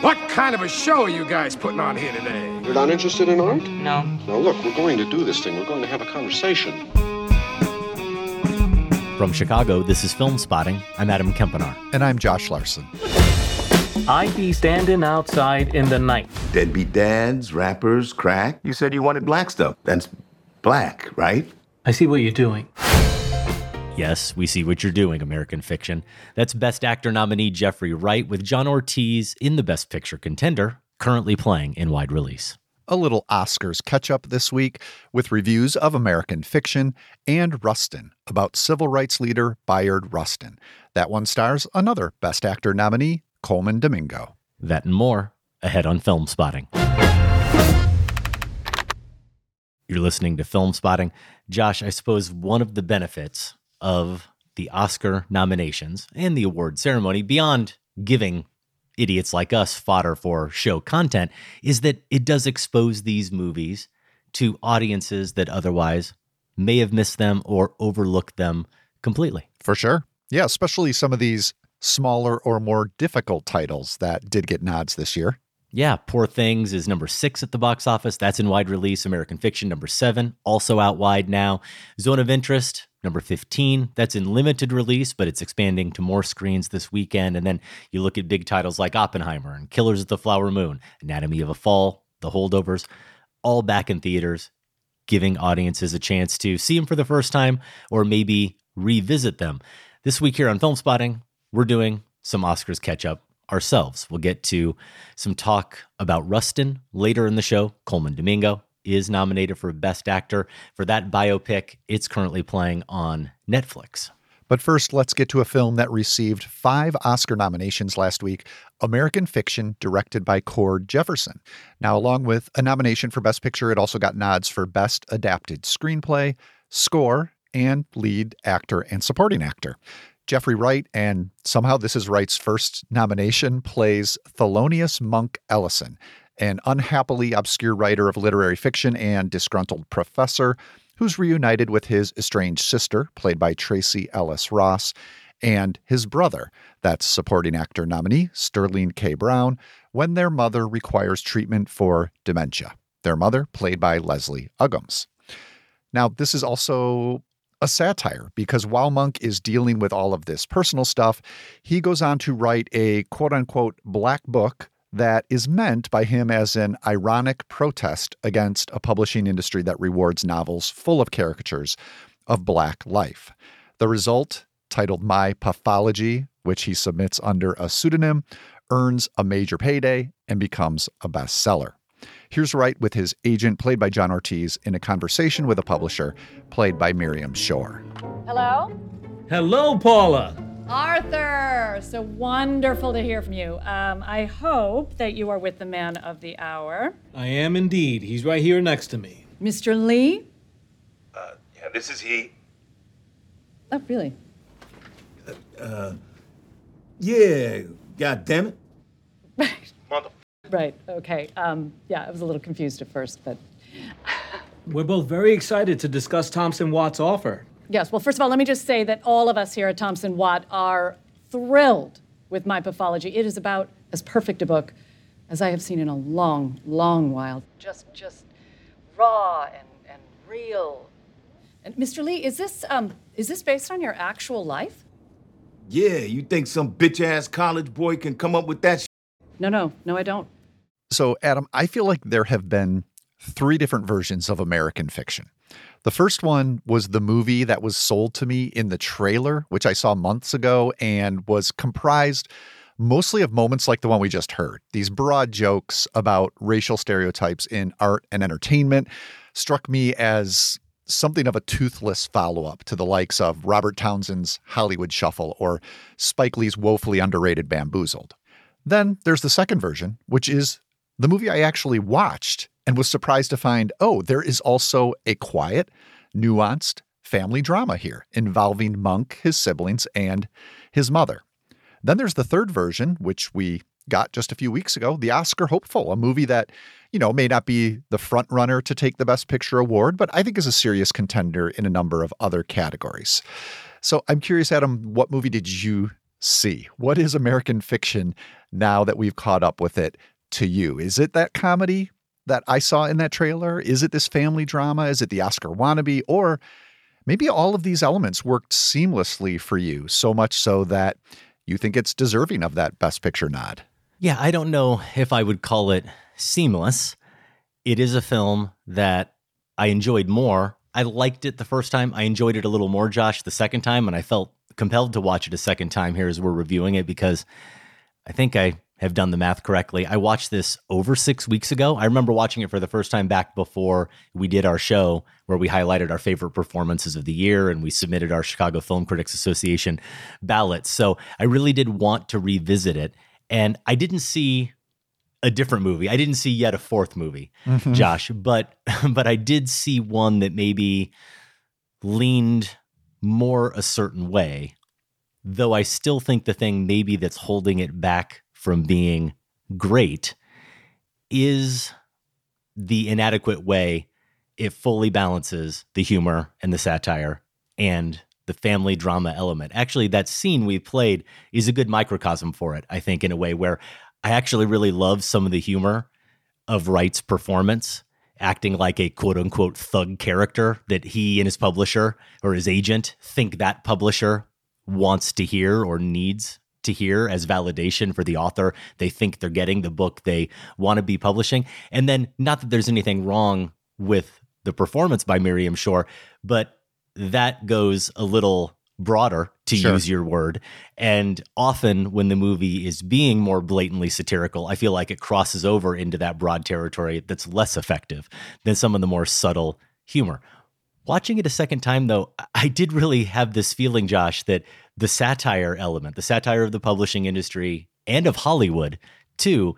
What kind of a show are you guys putting on here today? You're not interested in art? No. Well, look, we're going to do this thing. We're going to have a conversation. From Chicago, this is Filmspotting. I'm Adam Kempenaar. And I'm Josh Larsen. I'd be standing outside in the night. Deadbeat dads, rappers, crack. You said you wanted black stuff. That's black, right? I see what you're doing. Yes, we see what you're doing, American Fiction. That's Best Actor nominee Jeffrey Wright with John Ortiz in the Best Picture contender, currently playing in wide release. A little Oscars catch up this week with reviews of American Fiction and Rustin about civil rights leader Bayard Rustin. That one stars another Best Actor nominee, Colman Domingo. That and more ahead on Filmspotting. You're listening to Filmspotting. Josh, I suppose one of the benefits of the Oscar nominations and the award ceremony, beyond giving idiots like us fodder for show content, is that it does expose these movies to audiences that otherwise may have missed them or overlooked them completely. For sure. Yeah, especially some of these smaller or more difficult titles that did get nods this year. Yeah, Poor Things is number six at the box office. That's in wide release. American Fiction, number seven, also out wide now. Zone of Interest, number 15. That's in limited release, but it's expanding to more screens this weekend. And then you look at big titles like Oppenheimer and Killers of the Flower Moon, Anatomy of a Fall, The Holdovers, all back in theaters, giving audiences a chance to see them for the first time or maybe revisit them. This week here on Filmspotting, we're doing some Oscars catch up ourselves. We'll get to some talk about Rustin later in the show. Colman Domingo is nominated for Best Actor for that biopic. It's currently playing on Netflix. But first, let's get to a film that received five Oscar nominations last week American Fiction, directed by Cord Jefferson. Now, along with a nomination for Best Picture, it also got nods for Best Adapted Screenplay, Score, and Lead Actor and Supporting Actor. Jeffrey Wright, and somehow this is Wright's first nomination, plays Thelonious Monk Ellison, an unhappily obscure writer of literary fiction and disgruntled professor who's reunited with his estranged sister, played by Tracee Ellis Ross, and his brother, that's supporting actor nominee Sterling K. Brown, when their mother requires treatment for dementia. Their mother, played by Leslie Uggams. Now, this is also a satire because while Monk is dealing with all of this personal stuff, he goes on to write a quote unquote black book that is meant by him as an ironic protest against a publishing industry that rewards novels full of caricatures of black life. The result, titled My Pathology, which he submits under a pseudonym, earns a major payday and becomes a bestseller. Here's Wright with his agent, played by John Ortiz, in a conversation with a publisher, played by Miriam Shore. Hello? Hello, Paula. Arthur! So wonderful to hear from you. Um, I hope that you are with the man of the hour. I am indeed. He's right here next to me. Mr. Lee? Uh, yeah, this is he. Oh, really? Uh, yeah, god damn it. Mother. Right, okay. Um, yeah, I was a little confused at first, but. We're both very excited to discuss Thompson Watt's offer. Yes, well, first of all, let me just say that all of us here at Thompson Watt are thrilled with My Pathology. It is about as perfect a book as I have seen in a long, long while. Just, just raw and, and real. And Mr. Lee, is this, um, is this based on your actual life? Yeah, you think some bitch ass college boy can come up with that? Sh- No, no, no, I don't. So, Adam, I feel like there have been three different versions of American fiction. The first one was the movie that was sold to me in the trailer, which I saw months ago and was comprised mostly of moments like the one we just heard. These broad jokes about racial stereotypes in art and entertainment struck me as something of a toothless follow up to the likes of Robert Townsend's Hollywood Shuffle or Spike Lee's woefully underrated Bamboozled. Then there's the second version, which is the movie I actually watched and was surprised to find oh, there is also a quiet, nuanced family drama here involving Monk, his siblings, and his mother. Then there's the third version, which we got just a few weeks ago, The Oscar Hopeful, a movie that, you know, may not be the front runner to take the Best Picture award, but I think is a serious contender in a number of other categories. So I'm curious, Adam, what movie did you see? What is American fiction now that we've caught up with it to you? Is it that comedy that I saw in that trailer? Is it this family drama? Is it the Oscar wannabe? Or maybe all of these elements worked seamlessly for you, so much so that you think it's deserving of that Best Picture nod? Yeah, I don't know if I would call it seamless. It is a film that I enjoyed more. I liked it the first time. I enjoyed it a little more, Josh, the second time, and I felt compelled to watch it a second time here as we're reviewing it because I think I have done the math correctly. I watched this over six weeks ago. I remember watching it for the first time back before we did our show where we highlighted our favorite performances of the year and we submitted our Chicago Film Critics Association ballots. So I really did want to revisit it. And I didn't see a different movie. I didn't see yet a fourth movie, mm-hmm. Josh, but but I did see one that maybe leaned more a certain way. Though I still think the thing maybe that's holding it back from being great is the inadequate way it fully balances the humor and the satire and the family drama element. Actually, that scene we played is a good microcosm for it, I think, in a way where I actually really love some of the humor of Wright's performance, acting like a quote unquote thug character that he and his publisher or his agent think that publisher wants to hear or needs to hear as validation for the author. They think they're getting the book they want to be publishing. And then, not that there's anything wrong with the performance by Miriam Shore, but that goes a little broader, to sure. use your word. And often, when the movie is being more blatantly satirical, I feel like it crosses over into that broad territory that's less effective than some of the more subtle humor. Watching it a second time, though, I did really have this feeling, Josh, that the satire element, the satire of the publishing industry and of Hollywood, too,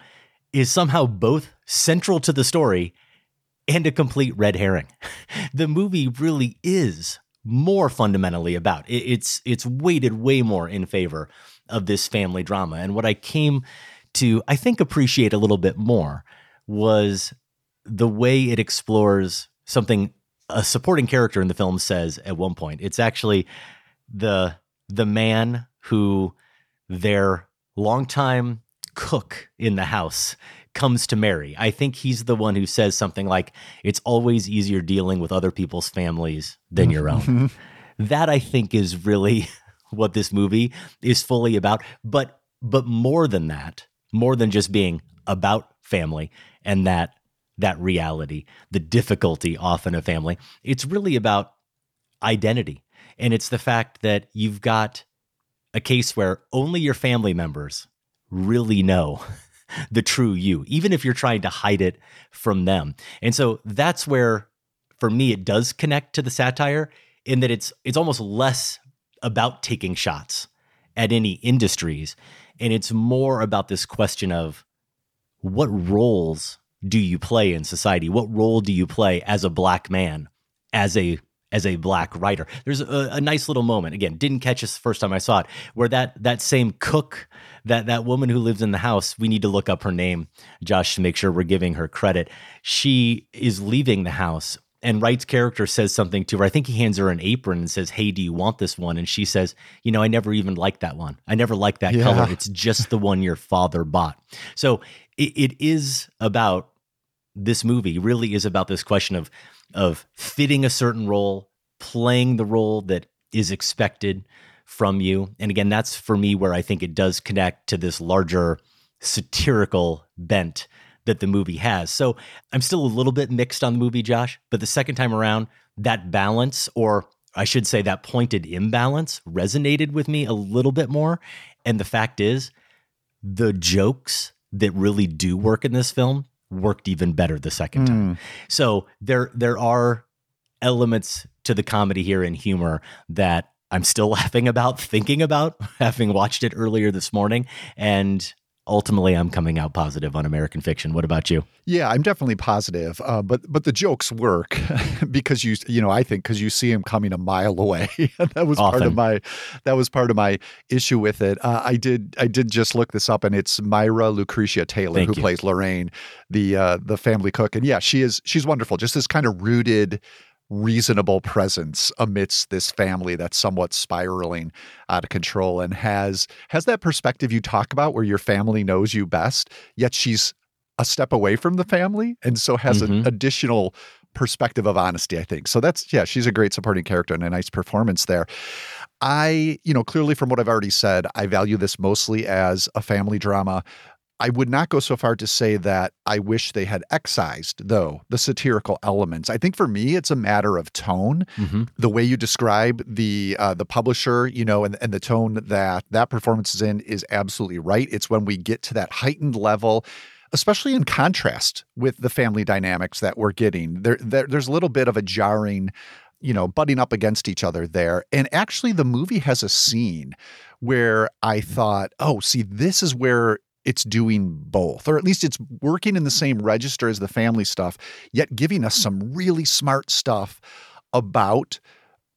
is somehow both central to the story and a complete red herring. the movie really is more fundamentally about. It's it's weighted way more in favor of this family drama. And what I came to I think appreciate a little bit more was the way it explores something a supporting character in the film says at one point. It's actually the the man who their longtime cook in the house comes to marry. I think he's the one who says something like, It's always easier dealing with other people's families than your own. Mm-hmm. that I think is really what this movie is fully about. But but more than that, more than just being about family and that that reality, the difficulty often of family, it's really about identity. And it's the fact that you've got a case where only your family members really know the true you, even if you're trying to hide it from them. And so that's where, for me, it does connect to the satire in that it's it's almost less about taking shots at any industries, and it's more about this question of what roles do you play in society? What role do you play as a black man, as a as a black writer. There's a, a, nice little moment. Again, didn't catch this the first time I saw it, where that that same cook, that that woman who lives in the house, we need to look up her name, Josh, to make sure we're giving her credit. She is leaving the house. And Wright's character says something to her. I think he hands her an apron and says, Hey, do you want this one? And she says, You know, I never even liked that one. I never liked that yeah. color. It's just the one your father bought. So it, it is about this movie, really is about this question of of fitting a certain role, playing the role that is expected from you. And again, that's for me where I think it does connect to this larger satirical bent that the movie has. So I'm still a little bit mixed on the movie, Josh, but the second time around, that balance, or I should say that pointed imbalance, resonated with me a little bit more. And the fact is, the jokes that really do work in this film worked even better the second time. Mm. So there there are elements to the comedy here and humor that I'm still laughing about, thinking about, having watched it earlier this morning. And ultimately I'm coming out positive on American Fiction. What about you? Yeah, I'm definitely positive. Uh, but but the jokes work because you you know I think because you see him coming a mile away. that was Often. part of my that was part of my issue with it. Uh, I did I did just look this up and it's Myra Lucretia Taylor Thank who you. plays Lorraine, the uh, the family cook, and yeah, she is she's wonderful. Just this kind of rooted reasonable presence amidst this family that's somewhat spiraling out of control. And has has that perspective you talk about where your family knows you best yet she's a step away from the family and so has Mhm. an additional perspective of honesty i think. So that's yeah she's a great supporting character and a nice performance there. I you know clearly from what i've already said i value this mostly as a family drama I would not go so far to say that I wish they had excised, though, the satirical elements. I think for me, it's a matter of tone. Mhm. The way you describe the uh, the publisher, you know, and, and the tone that that performance is in is absolutely right. It's when we get to that heightened level, especially in contrast with the family dynamics that we're getting. There, there there's a little bit of a jarring, you know, butting up against each other there. And actually, the movie has a scene where I thought, oh, see, this is where it's doing both, or at least it's working in the same register as the family stuff, yet giving us some really smart stuff about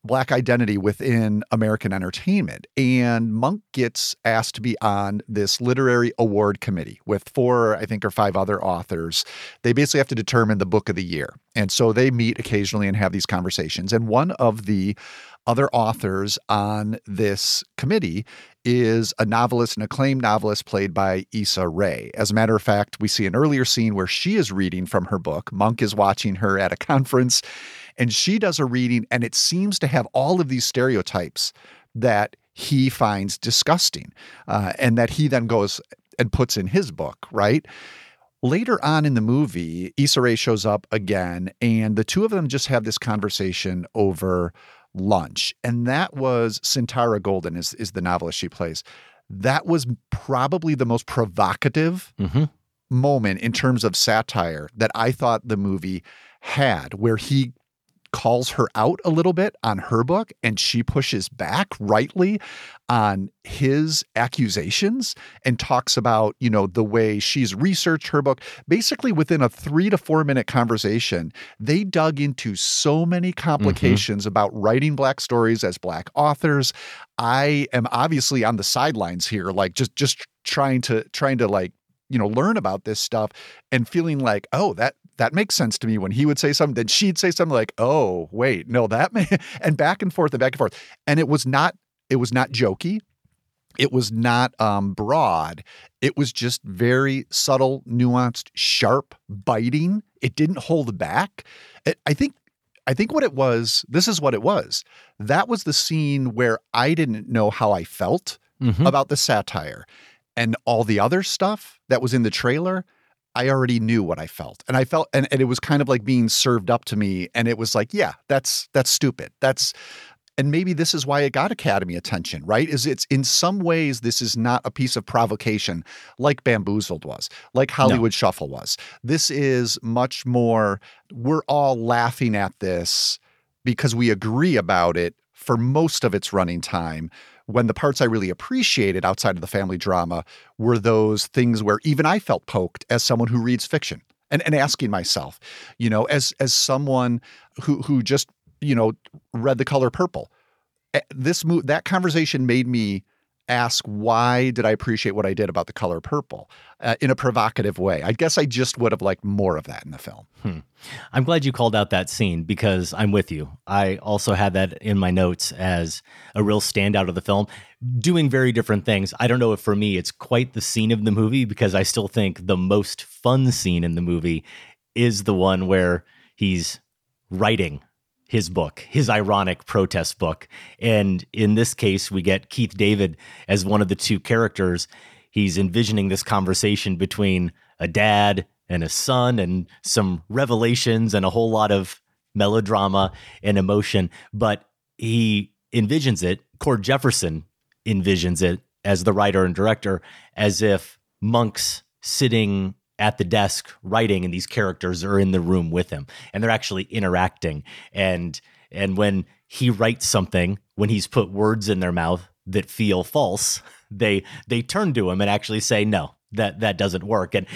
black identity within American entertainment. And Monk gets asked to be on this literary award committee with four, I think, or five other authors. They basically have to determine the book of the year. And so they meet occasionally and have these conversations. And one of the other authors on this committee is a novelist, an acclaimed novelist played by Issa Rae. As a matter of fact, we see an earlier scene where she is reading from her book. Monk is watching her at a conference, and she does a reading, and it seems to have all of these stereotypes that he finds disgusting uh, and that he then goes and puts in his book, right? Later on in the movie, Issa Rae shows up again, and the two of them just have this conversation over lunch. And that was Sintara Golden is, is the novelist she plays. That was probably the most provocative Mhm. moment in terms of satire that I thought the movie had, where he calls her out a little bit on her book and she pushes back rightly on his accusations and talks about, you know, the way she's researched her book. Basically, within a three to four minute conversation, they dug into so many complications mm-hmm. about writing Black stories as Black authors. I am obviously on the sidelines here, like just just trying to trying to like you know learn about this stuff and feeling like oh that that makes sense to me when he would say something then she'd say something like oh wait no that may and back and forth and back and forth. And it was not it was not jokey. It was not um, broad. It was just very subtle nuanced sharp biting. It didn't hold back. It, i think i think what it was this is what it was. That was the scene where i didn't know how i felt Mhm. about the satire and all the other stuff that was in the trailer i already knew what i felt and i felt and, and it was kind of like being served up to me and it was like yeah that's that's stupid. That's and maybe this is why it got academy attention right? Is it's in some ways this is not a piece of provocation like bamboozled was like hollywood shuffle was. This is much more we're all laughing at this because we agree about it for most of its running time when the parts I really appreciated outside of the family drama were those things where even I felt poked as someone who reads fiction and, and asking myself, you know, as as someone who who just, you know, read the color purple. eh, This mo- that conversation made me ask why did I appreciate what I did about the color purple uh, in a provocative way. I guess I just would have liked more of that in the film. I'm glad you called out that scene because I'm with you. I also had that in my notes as a real standout of the film, doing very different things. I don't know if for me it's quite the scene of the movie because I still think the most fun scene in the movie is the one where he's writing his book, his ironic protest book. And in this case, we get Keith David as one of the two characters. He's envisioning this conversation between a dad and a son and some revelations and a whole lot of melodrama and emotion. But he envisions it, Cord Jefferson envisions it as the writer and director, as if Monk's sitting at the desk writing and these characters are in the room with him and they're actually interacting. And and when he writes something when he's put words in their mouth that feel false they they turn to him and actually say no that that doesn't work. And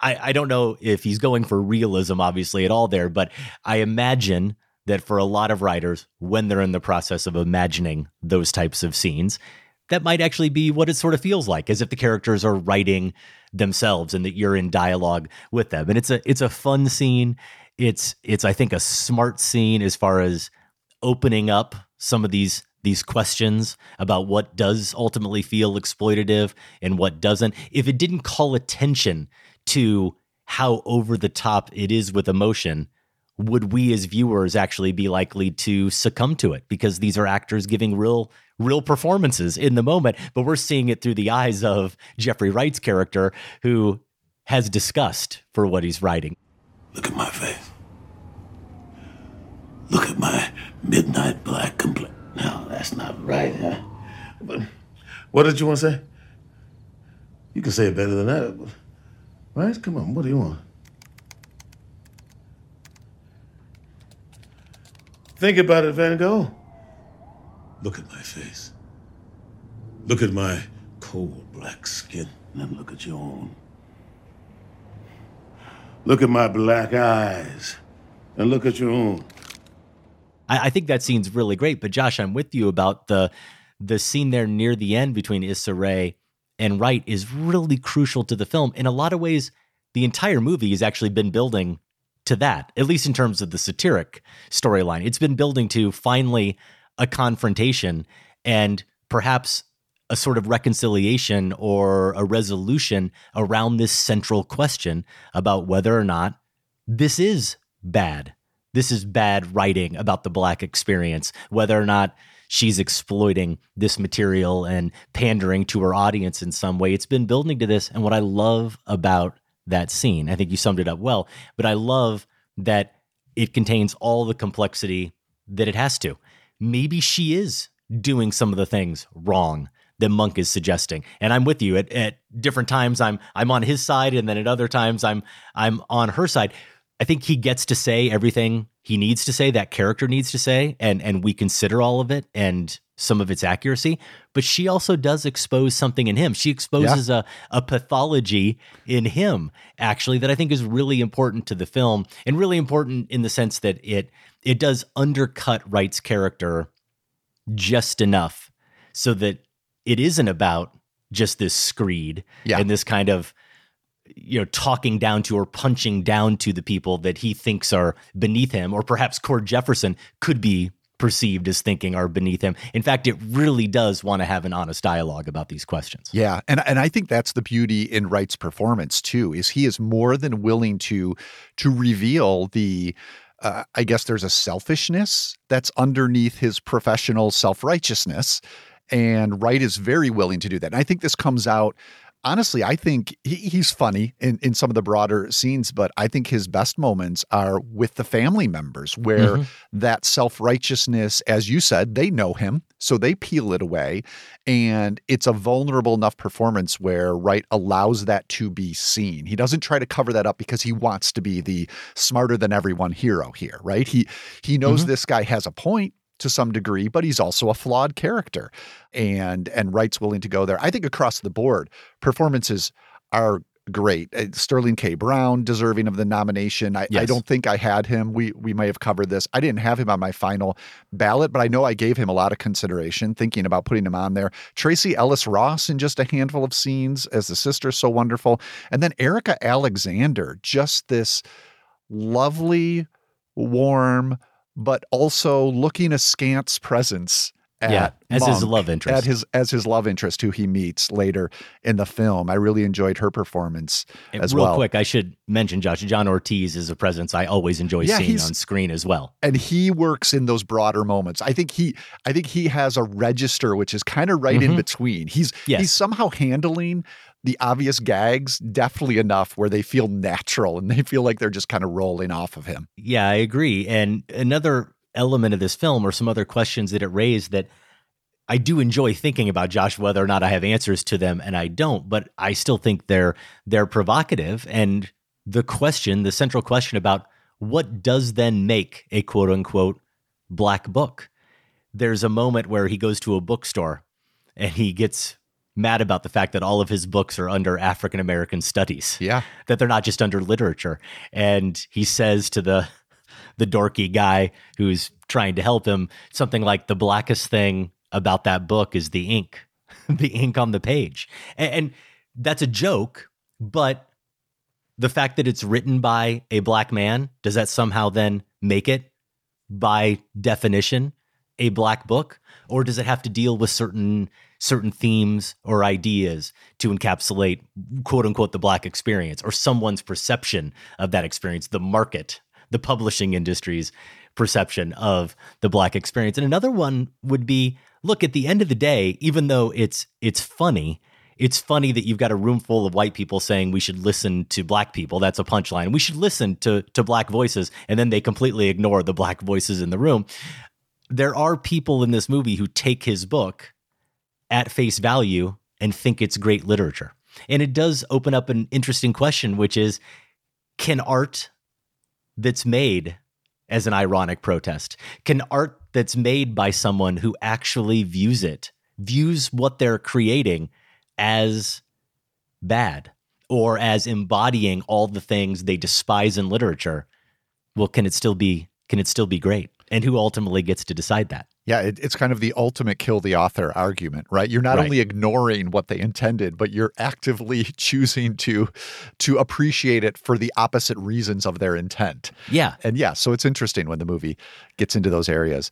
i i don't know if he's going for realism obviously at all there but i imagine that for a lot of writers when they're in the process of imagining those types of scenes that might actually be what it sort of feels like as if the characters are writing themselves and that you're in dialogue with them. And it's a it's a fun scene. It's it's I think a smart scene as far as opening up some of these these questions about what does ultimately feel exploitative and what doesn't. If it didn't call attention to how over the top it is with emotion, would we as viewers actually be likely to succumb to it? Because these are actors giving real real performances in the moment but we're seeing it through the eyes of Jeffrey Wright's character who has disgust for what he's writing. Look at my face. Look at my midnight black complexion no that's not right huh? But what did you want to say? You can say it better than that right? Come on what do you want? Think about it, Van Gogh. Look at my face. Look at my cold black skin, and then look at your own. Look at my black eyes, and look at your own. I, I think that scene's really great, but Josh, I'm with you about the the scene there near the end between Issa Rae and Wright is really crucial to the film. In a lot of ways, the entire movie has actually been building to that, at least in terms of the satiric storyline. It's been building to finally a confrontation and perhaps a sort of reconciliation or a resolution around this central question about whether or not this is bad. This is bad writing about the black experience, whether or not she's exploiting this material and pandering to her audience in some way. It's been building to this. And what I love about that scene. I think you summed it up well, but I love that it contains all the complexity that it has to. Maybe she is doing some of the things wrong that Monk is suggesting. And I'm with you. At, at different times I'm I'm on his side and then at other times I'm I'm on her side. I think he gets to say everything he needs to say, that character needs to say, and and we consider all of it and some of its accuracy. But she also does expose something in him. She exposes yeah. a, a pathology in him, actually, that I think is really important to the film and really important in the sense that it it does undercut Wright's character just enough so that it isn't about just this screed yeah. and this kind of you know, talking down to or punching down to the people that he thinks are beneath him, or perhaps Cord Jefferson could be perceived as thinking are beneath him. In fact, it really does want to have an honest dialogue about these questions. Yeah, and and I think that's the beauty in Wright's performance too. Is he is more than willing to to reveal the uh, I guess there's a selfishness that's underneath his professional self righteousness. And Wright is very willing to do that. And I think this comes out honestly, I think he, he's funny in, in some of the broader scenes, but I think his best moments are with the family members where mm-hmm. that self righteousness, as you said, they know him, so they peel it away. And it's a vulnerable enough performance where Wright allows that to be seen. He doesn't try to cover that up because he wants to be the smarter than everyone hero here, right? He he knows mm-hmm. this guy has a point to some degree, but he's also a flawed character. And and Wright's willing to go there. I think across the board, performances are great. Uh, Sterling K. Brown deserving of the nomination. I, yes. I, don't think I had him. We we may have covered this. I didn't have him on my final ballot, but I know I gave him a lot of consideration, thinking about putting him on there. Tracee Ellis Ross in just a handful of scenes as the sister, so wonderful, and then Erika Alexander, just this lovely, warm but also looking askance presence at yeah, as Monk, his love interest. At his as his love interest, who he meets later in the film. I really enjoyed her performance and as real well. Real quick, I should mention Josh John Ortiz is a presence I always enjoy yeah, seeing on screen as well. And he works in those broader moments. I think he I think he has a register which is kind of right mm-hmm. in between. He's yes. he's somehow handling the obvious gags deftly enough where they feel natural and they feel like they're just kind of rolling off of him. Yeah, I agree. And another element of this film or some other questions that it raised that I do enjoy thinking about Josh whether or not I have answers to them and I don't, but I still think they're they're provocative and the question, the central question about what does then make a quote unquote black book? There's a moment where he goes to a bookstore and he gets mad about the fact that all of his books are under African American studies. Yeah. That they're not just under literature. And he says to the the dorky guy who's trying to help him something like the blackest thing about that book is the ink, the ink on the page. And, and that's a joke, but the fact that it's written by a black man, does that somehow then make it, by definition, a black book? Or does it have to deal with certain certain themes or ideas to encapsulate quote unquote the black experience or someone's perception of that experience, the market, the publishing industry's perception of the black experience. And another one would be look at the end of the day, even though it's it's funny, it's funny that you've got a room full of white people saying we should listen to black people. That's a punchline. We should listen to to black voices, and then they completely ignore the black voices in the room. There are people in this movie who take his book at face value and think it's great literature. And it does open up an interesting question, which is can art that's made as an ironic protest, can art that's made by someone who actually views it, views what they're creating as bad or as embodying all the things they despise in literature, well, can it still be can it still be great? And who ultimately gets to decide that? Yeah, it, it's kind of the ultimate kill the author argument, right? You're not Right. only ignoring what they intended, but you're actively choosing to to appreciate it for the opposite reasons of their intent. Yeah. And yeah, so it's interesting when the movie gets into those areas.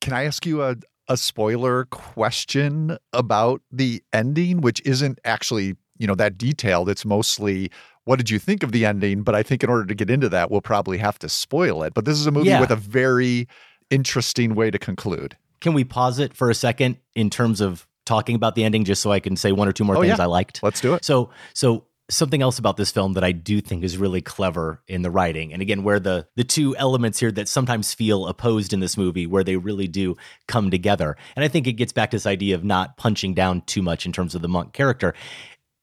Can I ask you a a spoiler question about the ending, which isn't actually, you know, that detailed. It's mostly what did you think of the ending? But I think in order to get into that, we'll probably have to spoil it. But this is a movie Yeah. with a very interesting way to conclude. Can we pause it for a second in terms of talking about the ending just so I can say one or two more Oh, things yeah. I liked? Let's do it. So so something else about this film that I do think is really clever in the writing. And again, where the the two elements here that sometimes feel opposed in this movie where they really do come together. And I think it gets back to this idea of not punching down too much in terms of the monk character.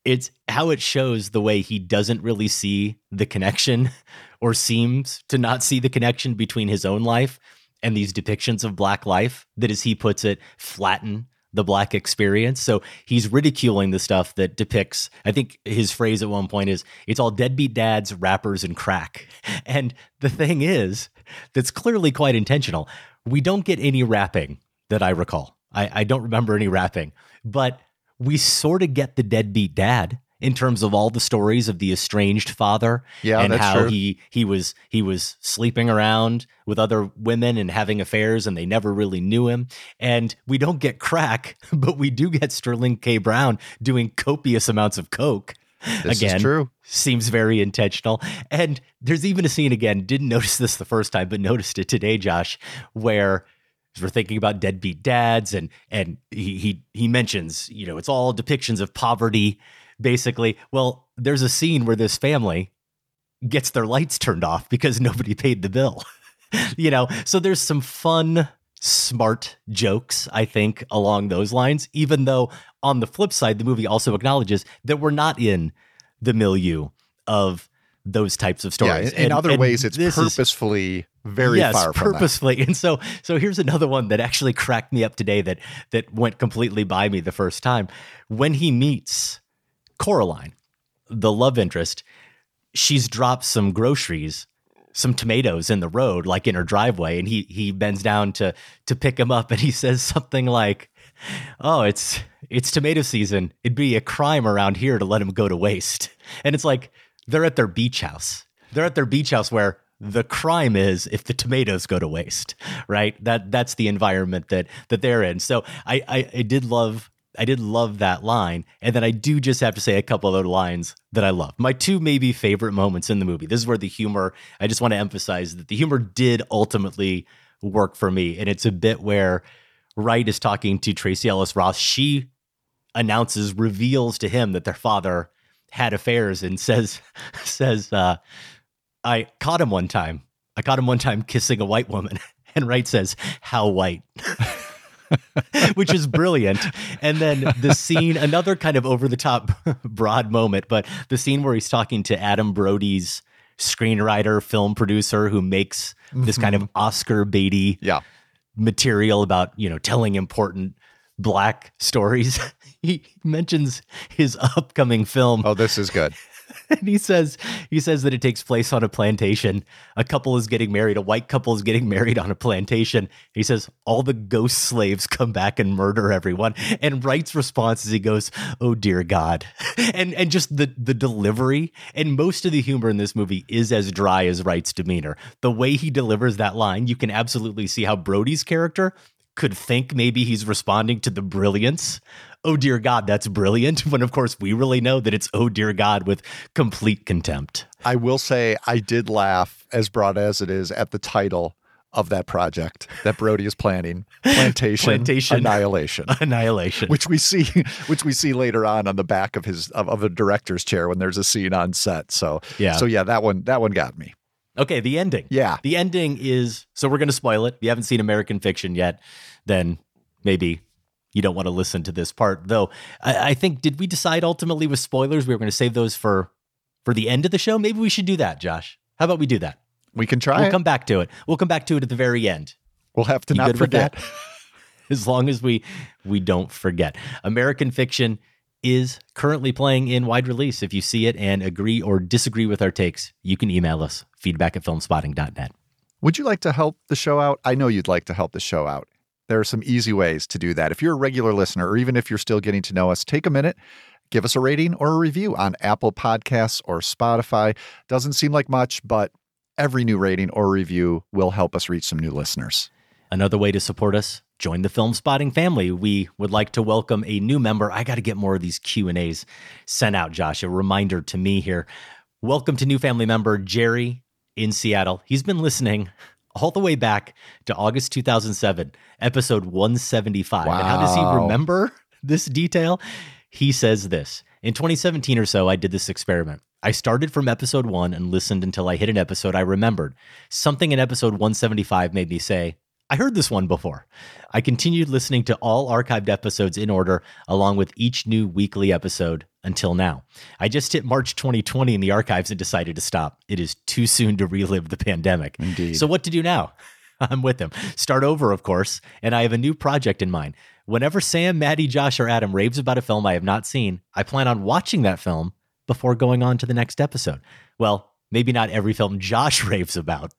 It's how it shows the way he doesn't really see the connection or seems to not see the connection between his own life and these depictions of black life that as he puts it flatten the black experience. So he's ridiculing the stuff that depicts i think his phrase at one point is it's all deadbeat dads rappers and crack. And the thing is that's clearly quite intentional. We don't get any rapping that i recall. I, I don't remember any rapping. But we sort of get the deadbeat dad in terms of all the stories of the estranged father Yeah, and how true. he he was he was sleeping around with other women and having affairs and they never really knew him. And we don't get crack but we do get Sterling K. Brown doing copious amounts of coke. This again true. seems very intentional. And there's even a scene again didn't notice this the first time but noticed it today Josh where we're thinking about deadbeat dads and and he he he mentions you know it's all depictions of poverty basically well there's a scene where this family gets their lights turned off because nobody paid the bill you know so there's some fun smart jokes i think along those lines even though on the flip side the movie also acknowledges that we're not in the milieu of those types of Yeah, stories in, in And- other and ways, it's this is- purposefully very yes, far from that. purposefully. And so, so here's another one that actually cracked me up today that that went completely by me the first time when he meets Coraline, the love interest. She's dropped some groceries, some tomatoes in the road, like in her driveway, and he he bends down to to pick them up, and he says something like, "Oh, it's it's tomato season. It'd be a crime around here to let them go to waste." And it's like they're at their beach house. They're at their beach house where the crime is if the tomatoes go to waste, right? That that's the environment that that they're in. So I I, I did love I did love that line, and then I do just have to say a couple other lines that I love. My two maybe favorite moments in the movie. This is where the humor. I just want to emphasize that the humor did ultimately work for me, and it's a bit where Wright is talking to Tracee Ellis Ross. She announces, reveals to him that their father had affairs, and says says. uh I caught him one time. I caught him one time kissing a white woman. And Wright says, How white? Which is brilliant. And then the scene, another kind of over the top broad moment, but the scene where he's talking to Adam Brody's screenwriter, film producer who makes this kind of mm-hmm. Oscar baity Yeah. material about, you know, telling important black stories. he mentions his upcoming film Oh, this is good. and he says he says that it takes place on a plantation. A couple is getting married. A white couple is getting married on a plantation. He says all the ghost slaves come back and murder everyone. And Wright's response is he goes, "Oh dear God," and and just the the delivery and most of the humor in this movie is as dry as Wright's demeanor. The way he delivers that line, you can absolutely see how Brody's character could think maybe he's responding to the brilliance. Oh dear God, that's brilliant. When of course we really know that it's oh dear God with complete contempt. I will say I did laugh, as broad as it is, at the title of that project that Brody is planning, Plantation, Plantation. Annihilation. Annihilation. Which we see, which we see later on on the back of his of, of a director's chair when there's a scene on set. So Yeah. so yeah, that one that one got me. Okay, the ending. Yeah. The ending is so we're going to spoil it. If you haven't seen American Fiction yet, then maybe you don't want to listen to this part. Though I, I think did we decide ultimately with spoilers we were going to save those for for the end of the show? Maybe we should do that, Josh. How about we do that? We can try We'll it. come back to it. We'll come back to it at the very end. we'll have to You not forget. as long as we we don't forget. American Fiction is currently playing in wide release. If you see it and agree or disagree with our takes, you can email us feedback at filmspotting.net. Would you like to help the show out? I know you'd like to help the show out. There are some easy ways to do that. If you're a regular listener, or even if you're still getting to know us, take a minute, give us a rating or a review on Apple Podcasts or Spotify. Doesn't seem like much, but every new rating or review will help us reach some new listeners. Another way to support us, join the Filmspotting family. We would like to welcome a new member. I got to get more of these Q&As sent out, Josh. A reminder to me here. Welcome to new family member Jerry in Seattle. He's been listening all the way back to August 2007, episode 175. And how does he remember this detail? He says this. In 2017 or so, I did this experiment. I started from episode 1 and listened until I hit an episode I remembered. Something in episode 175 made me say, I heard this one before. I continued listening to all archived episodes in order, along with each new weekly episode until now. I just hit March 2020 in the archives and decided to stop. It is too soon to relive the pandemic. Indeed. So, what to do now? I'm with them. Start over, of course, and I have a new project in mind. Whenever Sam, Maddie, Josh, or Adam raves about a film I have not seen, I plan on watching that film before going on to the next episode. Well, maybe not every film Josh raves about.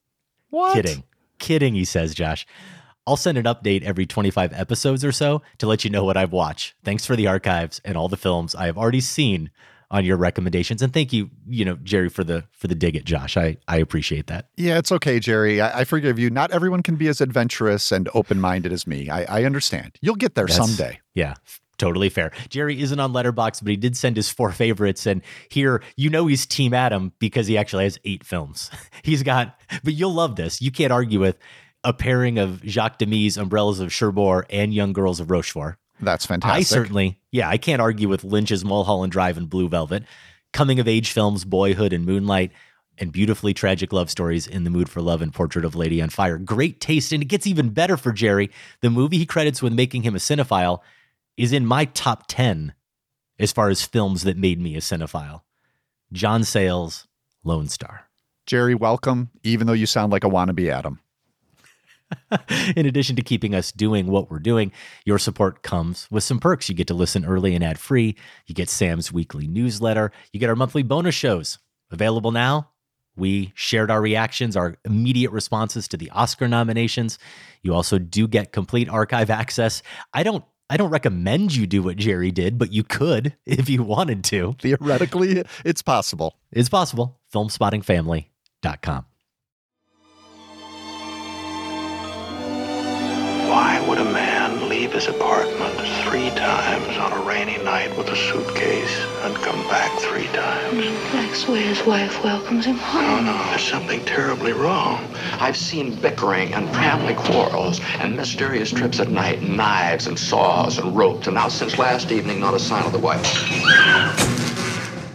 What? Kidding. Kidding, he says, Josh. I'll send an update every 25 episodes or so to let you know what I've watched. Thanks for the archives and all the films I have already seen on your recommendations. And thank you, you know, Jerry, for the for the dig at Josh. I, I appreciate that. Yeah, it's okay, Jerry. I, I forgive you. Not everyone can be as adventurous and open minded as me. I, I understand. You'll get there That's- someday. Yeah, totally fair. Jerry isn't on Letterboxd, but he did send his four favorites, and here you know he's Team Adam because he actually has eight films. He's got, but you'll love this. You can't argue with a pairing of Jacques Demy's Umbrellas of Cherbourg and Young Girls of Rochefort. That's fantastic. I certainly, yeah, I can't argue with Lynch's Mulholland Drive and Blue Velvet, coming of age films, Boyhood and Moonlight, and beautifully tragic love stories in The Mood for Love and Portrait of Lady on Fire. Great taste, and it gets even better for Jerry. The movie he credits with making him a cinephile is in my top 10 as far as films that made me a cinephile. John Sayles, Lone Star. Jerry, welcome, even though you sound like a wannabe Adam. In addition to keeping us doing what we're doing, your support comes with some perks. You get to listen early and ad free. You get Sam's weekly newsletter. You get our monthly bonus shows available now. We shared our reactions, our immediate responses to the Oscar nominations. You also do get complete archive access. I don't I don't recommend you do what Jerry did, but you could if you wanted to. Theoretically, it's possible. It's possible. Filmspottingfamily.com. Why would a man leave his apartment three times on a rainy night with a suitcase and come back three times? That's where his wife welcomes him No, home. no, there's something terribly wrong. I've seen bickering and family quarrels and mysterious trips at night, and knives and saws and ropes, and now since last evening, not a sign of the wife.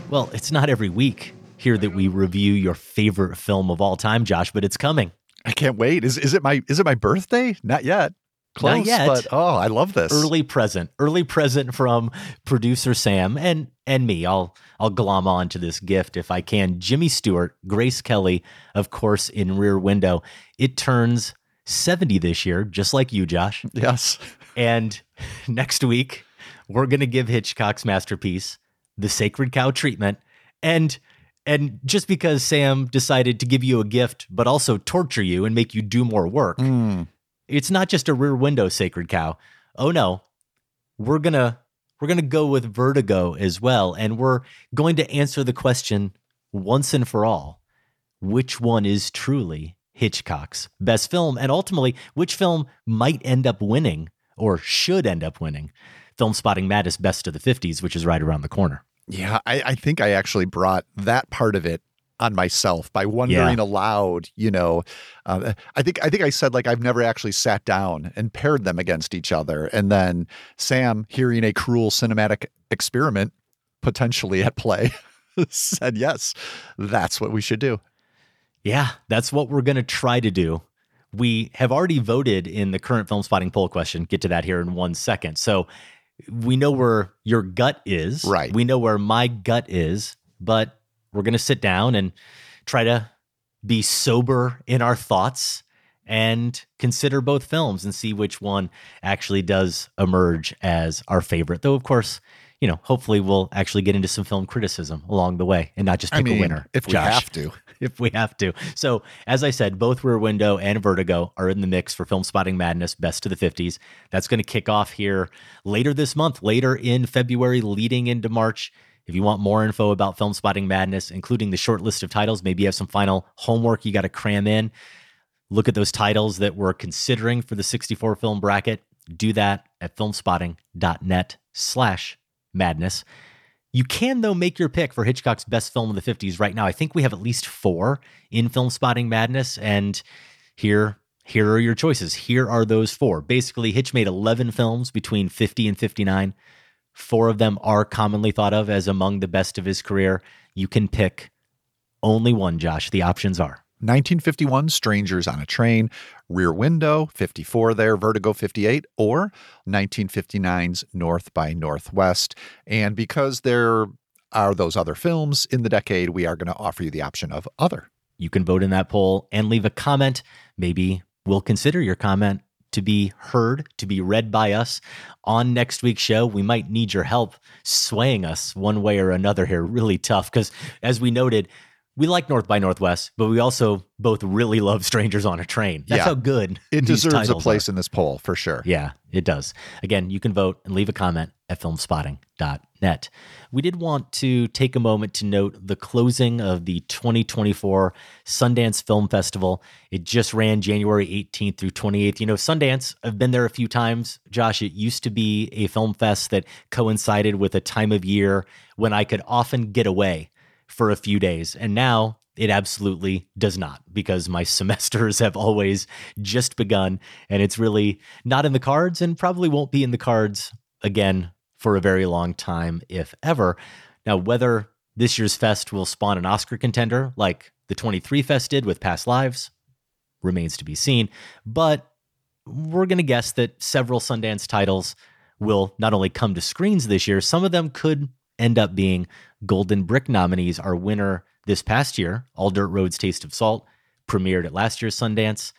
Well, it's not every week here that we review your favorite film of all time, Josh, but it's coming. I can't wait. Is is it my is it my birthday? Not yet. Close, Not yet. but oh, I love this. Early present, early present from producer Sam and and me. I'll I'll glom on to this gift if I can. Jimmy Stewart, Grace Kelly, of course, in Rear Window. It turns 70 this year, just like you, Josh. Yes. And next week, we're going to give Hitchcock's masterpiece, The Sacred Cow Treatment. And And just because Sam decided to give you a gift, but also torture you and make you do more work, Mm. It's not just a rear window, sacred cow. Oh no, we're gonna we're gonna go with Vertigo as well, and we're going to answer the question once and for all: which one is truly Hitchcock's best film, and ultimately, which film might end up winning or should end up winning Filmspotting Madness Best of the '50s, which is right around the corner. Yeah, I, I think I actually brought that part of it on myself by wondering Yeah. aloud. You know, uh, I think I think I said like I've never actually sat down and paired them against each other, and then Sam, hearing a cruel cinematic experiment potentially at play, said yes, that's what we should do. Yeah, that's what we're going to try to do. We have already voted in the current Filmspotting poll question. Get to that here in one second. So we know where your gut is. Right. We know where my gut is, but we're going to sit down and try to be sober in our thoughts and consider both films and see which one actually does emerge as our favorite. Though, of course, you know, hopefully we'll actually get into some film criticism along the way and not just I pick mean, a winner. if we have to. if we have to. So, as I said, both Rear Window and Vertigo are in the mix for Filmspotting Madness Best of the 50s. That's going to kick off here later this month, later in February, leading into March. If you want more info about Filmspotting Madness, including the short list of titles, maybe you have some final homework you got to cram in. Look at those titles that we're considering for the 64 film bracket. Do that at filmspotting.net slash madness. You can, though, make your pick for Hitchcock's best film of the 50s right now. I think we have at least four in Filmspotting Madness. And here, here are your choices. Here are those four. Basically, Hitch made 11 films between 50 and 59. Four of them are commonly thought of as among the best of his career. You can pick only one, Josh. The options are 1951 Strangers on a Train, Rear Window 54 there, Vertigo 58, or 1959's North by Northwest. And because there are those other films in the decade, we are going to offer you the option of other. You can vote in that poll and leave a comment. Maybe we'll consider your comment to be heard, to be read by us on next week's show. We might need your help swaying us one way or another here. Really tough because, as we noted, we like North by Northwest, but we also both really love Strangers on a Train. That's Yeah. how good It deserves a place are. in this poll for sure. Yeah, it does. Again, you can vote and leave a comment at filmspotting.net. We did want to take a moment to note the closing of the 2024 Sundance Film Festival. It just ran January 18th through 28th. You know, Sundance, I've been there a few times. Josh, it used to be a film fest that coincided with a time of year when I could often get away for a few days. And now it absolutely does not because my semesters have always just begun and it's really not in the cards and probably won't be in the cards again for a very long time, if ever. Now, whether this year's fest will spawn an Oscar contender like the 23 Fest did with Past Lives remains to be seen. But we're going to guess that several Sundance titles will not only come to screens this year, some of them could end up being Golden Brick nominees. are winner this past year, All Dirt Road's Taste of Salt, premiered at last year's Sundance,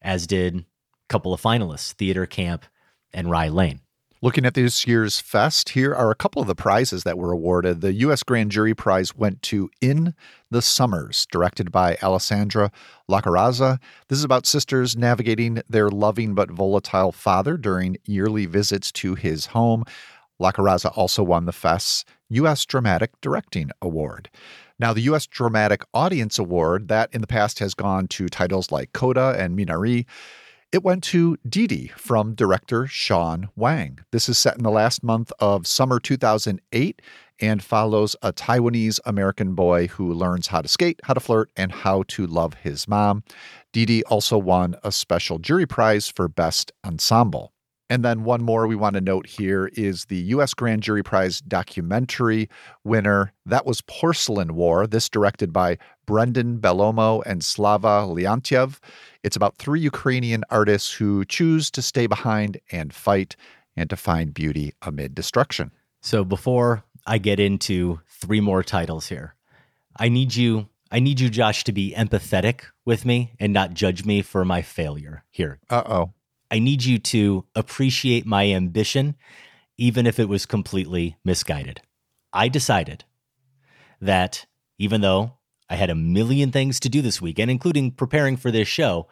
as did a couple of finalists, Theater Camp and Rye Lane. Looking at this year's fest, here are a couple of the prizes that were awarded. The U.S. Grand Jury Prize went to In the Summers, directed by Alessandra Lacorazza. This is about sisters navigating their loving but volatile father during yearly visits to his home. Lacorazza also won the Fest's U.S. Dramatic Directing Award. Now, the U.S. Dramatic Audience Award, that in the past has gone to titles like Coda and Minari. It went to Didi from director Sean Wang. This is set in the last month of summer 2008 and follows a Taiwanese American boy who learns how to skate, how to flirt, and how to love his mom. Didi also won a special jury prize for Best Ensemble. And then one more we want to note here is the U.S. Grand Jury Prize documentary winner. That was Porcelain War, this directed by Brendan Bellomo and Slava Leontiev. It's about three Ukrainian artists who choose to stay behind and fight and to find beauty amid destruction. So before I get into three more titles here, I need you I need you Josh to be empathetic with me and not judge me for my failure here. Uh-oh. I need you to appreciate my ambition even if it was completely misguided. I decided that even though I had a million things to do this weekend, including preparing for this show,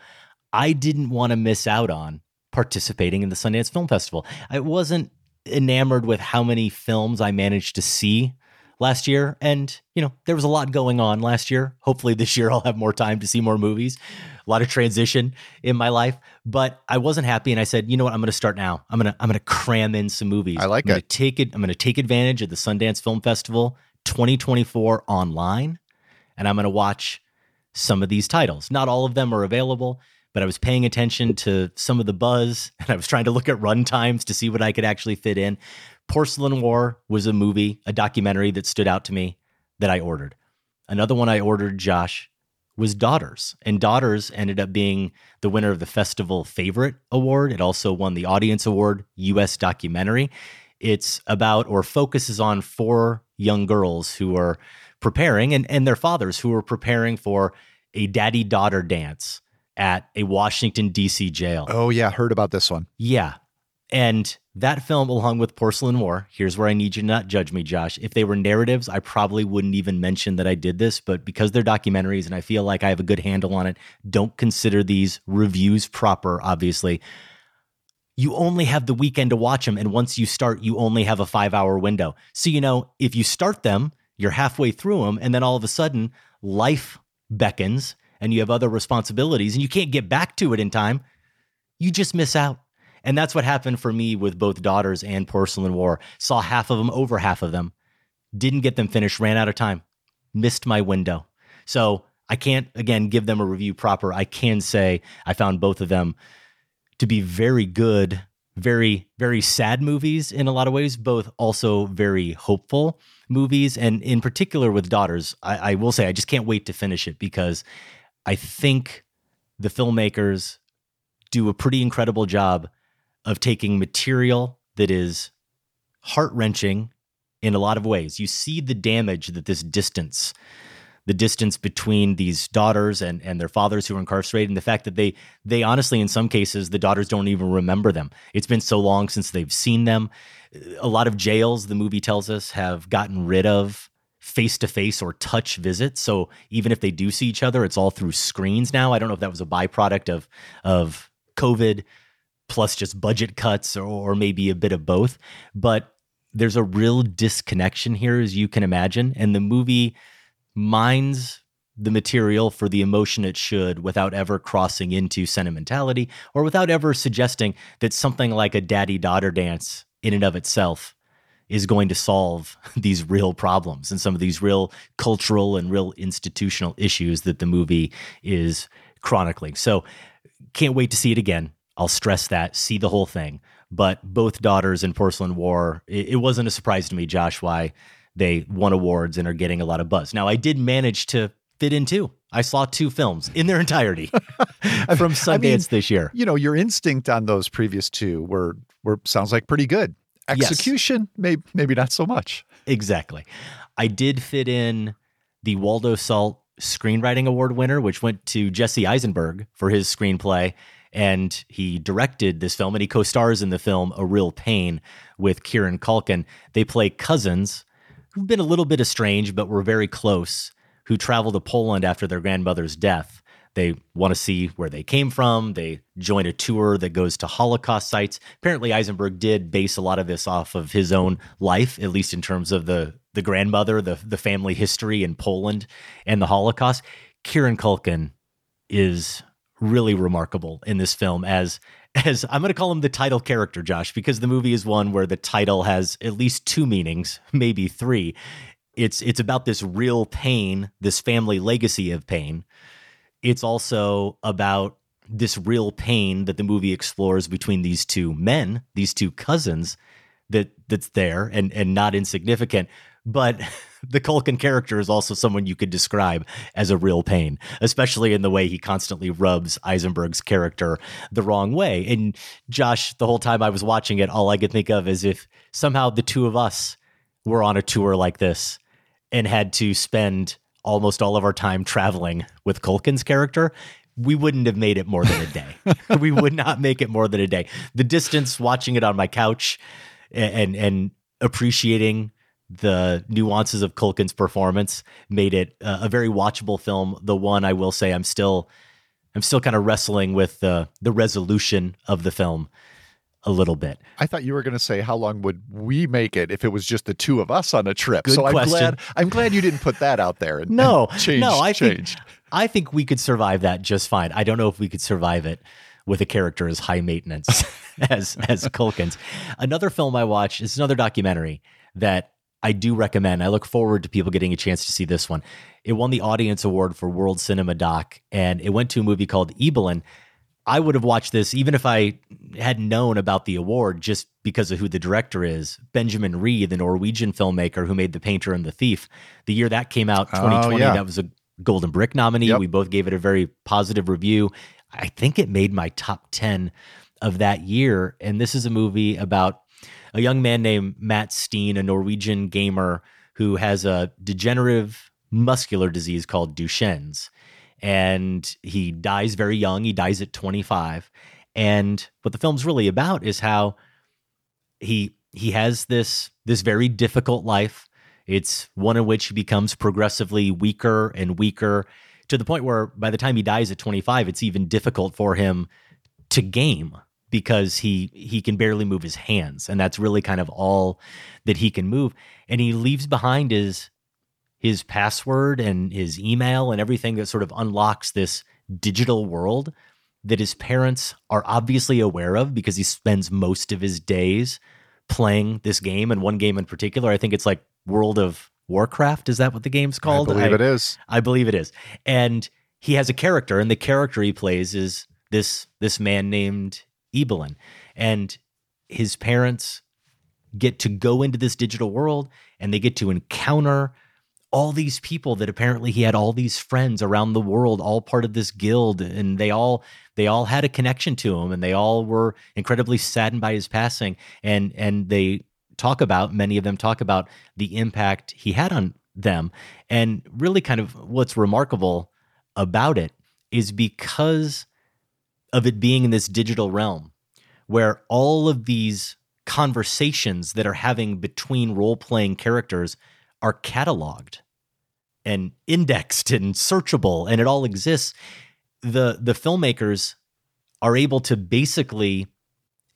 I didn't want to miss out on participating in the Sundance Film Festival. I wasn't enamored with how many films I managed to see last year. And, you know, there was a lot going on last year. Hopefully this year I'll have more time to see more movies. A lot of transition in my life. But I wasn't happy and I said, you know what, I'm gonna start now. I'm gonna I'm gonna cram in some movies. I like I'm gonna it. take it, I'm gonna take advantage of the Sundance Film Festival 2024 online, and I'm gonna watch some of these titles. Not all of them are available, but I was paying attention to some of the buzz and I was trying to look at run times to see what I could actually fit in. Porcelain War was a movie, a documentary that stood out to me that I ordered. Another one I ordered, Josh, was Daughters. And Daughters ended up being the winner of the Festival Favorite Award. It also won the Audience Award, US Documentary. It's about or focuses on four young girls who are preparing and, and their fathers who are preparing for a daddy daughter dance at a Washington, D.C. jail. Oh, yeah. Heard about this one. Yeah. And that film, along with Porcelain War, here's where I need you to not judge me, Josh. If they were narratives, I probably wouldn't even mention that I did this, but because they're documentaries and I feel like I have a good handle on it, don't consider these reviews proper, obviously. You only have the weekend to watch them. And once you start, you only have a five hour window. So, you know, if you start them, you're halfway through them, and then all of a sudden, life beckons and you have other responsibilities and you can't get back to it in time, you just miss out. And that's what happened for me with both Daughters and Porcelain War. Saw half of them, over half of them, didn't get them finished, ran out of time, missed my window. So I can't, again, give them a review proper. I can say I found both of them to be very good, very, very sad movies in a lot of ways, both also very hopeful movies. And in particular with Daughters, I, I will say I just can't wait to finish it because I think the filmmakers do a pretty incredible job of taking material that is heart wrenching in a lot of ways. You see the damage that this distance, the distance between these daughters and, and their fathers who are incarcerated, and the fact that they they honestly, in some cases, the daughters don't even remember them. It's been so long since they've seen them. A lot of jails, the movie tells us, have gotten rid of face to face or touch visits. So even if they do see each other, it's all through screens now. I don't know if that was a byproduct of of COVID plus just budget cuts or, or maybe a bit of both. But there's a real disconnection here, as you can imagine. And the movie mines the material for the emotion it should without ever crossing into sentimentality or without ever suggesting that something like a daddy daughter dance in and of itself is going to solve these real problems and some of these real cultural and real institutional issues that the movie is chronicling. So, can't wait to see it again. I'll stress that, see the whole thing. But both daughters in Porcelain War, it, it wasn't a surprise to me, Josh, why they won awards and are getting a lot of buzz. Now, I did manage to fit in two. I saw two films in their entirety from Sundance I mean, this year. You know, your instinct on those previous two were were sounds like pretty good. Yes. Execution, maybe maybe not so much. Exactly. I did fit in the Waldo Salt Screenwriting Award winner, which went to Jesse Eisenberg for his screenplay. And he directed this film and he co stars in the film A Real Pain with Kieran Culkin. They play cousins who've been a little bit estranged, but were very close, who travel to Poland after their grandmother's death. They want to see where they came from. They join a tour that goes to Holocaust sites. Apparently, Eisenberg did base a lot of this off of his own life, at least in terms of the the grandmother, the the family history in Poland and the Holocaust. Kieran Culkin is really remarkable in this film as as I'm going to call him the title character, Josh, because the movie is one where the title has at least two meanings, maybe three. It's it's about this real pain, this family legacy of pain. It's also about this real pain that the movie explores between these two men, these two cousins that that's there and and not insignificant. But the Culkin character is also someone you could describe as a real pain, especially in the way he constantly rubs Eisenberg's character the wrong way. And Josh, the whole time I was watching it, all I could think of is if somehow the two of us were on a tour like this and had to spend almost all of our time traveling with Culkin's character, we wouldn't have made it more than a day. we would not make it more than a day. The distance watching it on my couch and and, and appreciating the nuances of Culkin's performance made it uh, a very watchable film. The one I will say I'm still I'm still kind of wrestling with the the resolution of the film a little bit. I thought you were going to say how long would we make it if it was just the two of us on a trip. Good so I'm question. glad I'm glad you didn't put that out there. And, No, and changed, no, I changed. think I think we could survive that just fine. I don't know if we could survive it with a character as high maintenance as as Culkin's. Another film I watched is another documentary that I do recommend. I look forward to people getting a chance to see this one. It won the Audience Award for World Cinema Doc, and it went to a movie called Ibelin. I would have watched this even if I hadn't known about the award just because of who the director is. Benjamin Ree, the Norwegian filmmaker who made The Painter and the Thief. The year that came out, Oh, 2020, yeah. that was a Golden Brick nominee. Yep. We both gave it a very positive review. I think it made my top 10 of that year. And this is a movie about a young man named Mats Steen, a Norwegian gamer who has a degenerative muscular disease called Duchenne's. And he dies very young. He dies at 25. And what the film's really about is how he he has this this very difficult life. It's one in which he becomes progressively weaker and weaker to the point where by the time he dies at 25, it's even difficult for him to game because he he can barely move his hands and that's really kind of all that he can move and he leaves behind his his password and his email and everything that sort of unlocks this digital world that his parents are obviously aware of because he spends most of his days playing this game and one game in particular i think it's like world of warcraft is that what the game's called I believe it is. I believe it is. And he has a character, and the character he plays is this this man named Ibelin. And his parents get to go into this digital world and they get to encounter all these people that apparently he had all these friends around the world all part of this guild and they all they all had a connection to him and they all were incredibly saddened by his passing and and they talk about many of them talk about the impact he had on them and really kind of what's remarkable about it is because of it being in this digital realm where all of these conversations that are having between role-playing characters are cataloged and indexed and searchable and it all exists. The the filmmakers are able to basically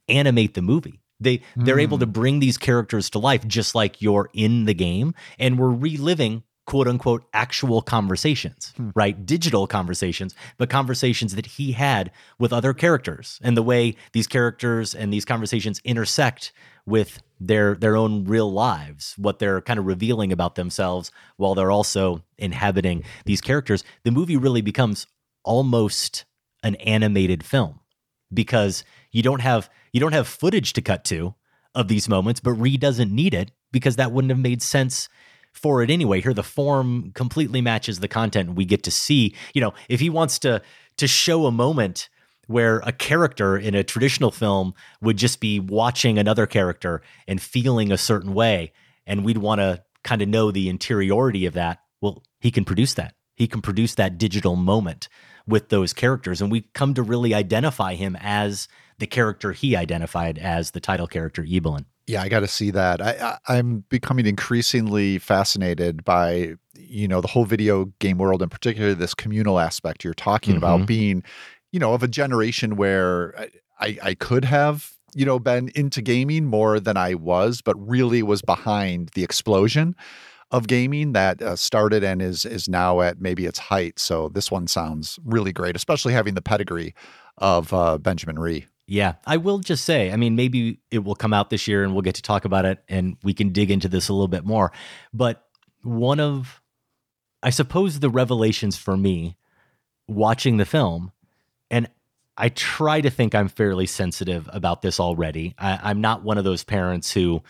animate the movie. They they're able to hmm. bring these characters to life just like you're in the game and we're reliving quote unquote actual conversations hmm. right? Digital conversations but conversations that he had with other characters and the way these characters and these conversations intersect with their their own real lives what they're kind of revealing about themselves while they're also inhabiting these characters. The movie really becomes almost an animated film because you don't have you don't have footage to cut to of these moments but Ree doesn't need it because that wouldn't have made sense for it anyway. Here the form completely matches the content we get to see. You know if he wants to to show a moment where a character in a traditional film would just be watching another character and feeling a certain way and we'd want to kind of know the interiority of that well he can produce that. He can produce that digital moment with those characters and we come to really identify him as the character he identified as the title character Ibelin. Yeah, I got to see that. I, I, I'm becoming increasingly fascinated by you know the whole video game world, and particularly this communal aspect you're talking Mhm. about. Being, you know, of a generation where I, I, I could have you know been into gaming more than I was, but really was behind the explosion of gaming that uh, started and is is now at maybe its height. So this one sounds really great, especially having the pedigree of uh, Benjamin Ree. Yeah, I will just say, I mean, maybe it will come out this year and we'll get to talk about it and we can dig into this a little bit more. But one of, I suppose, the revelations for me watching the film, and I try to think I'm fairly sensitive about this already. I, I'm not one of those parents who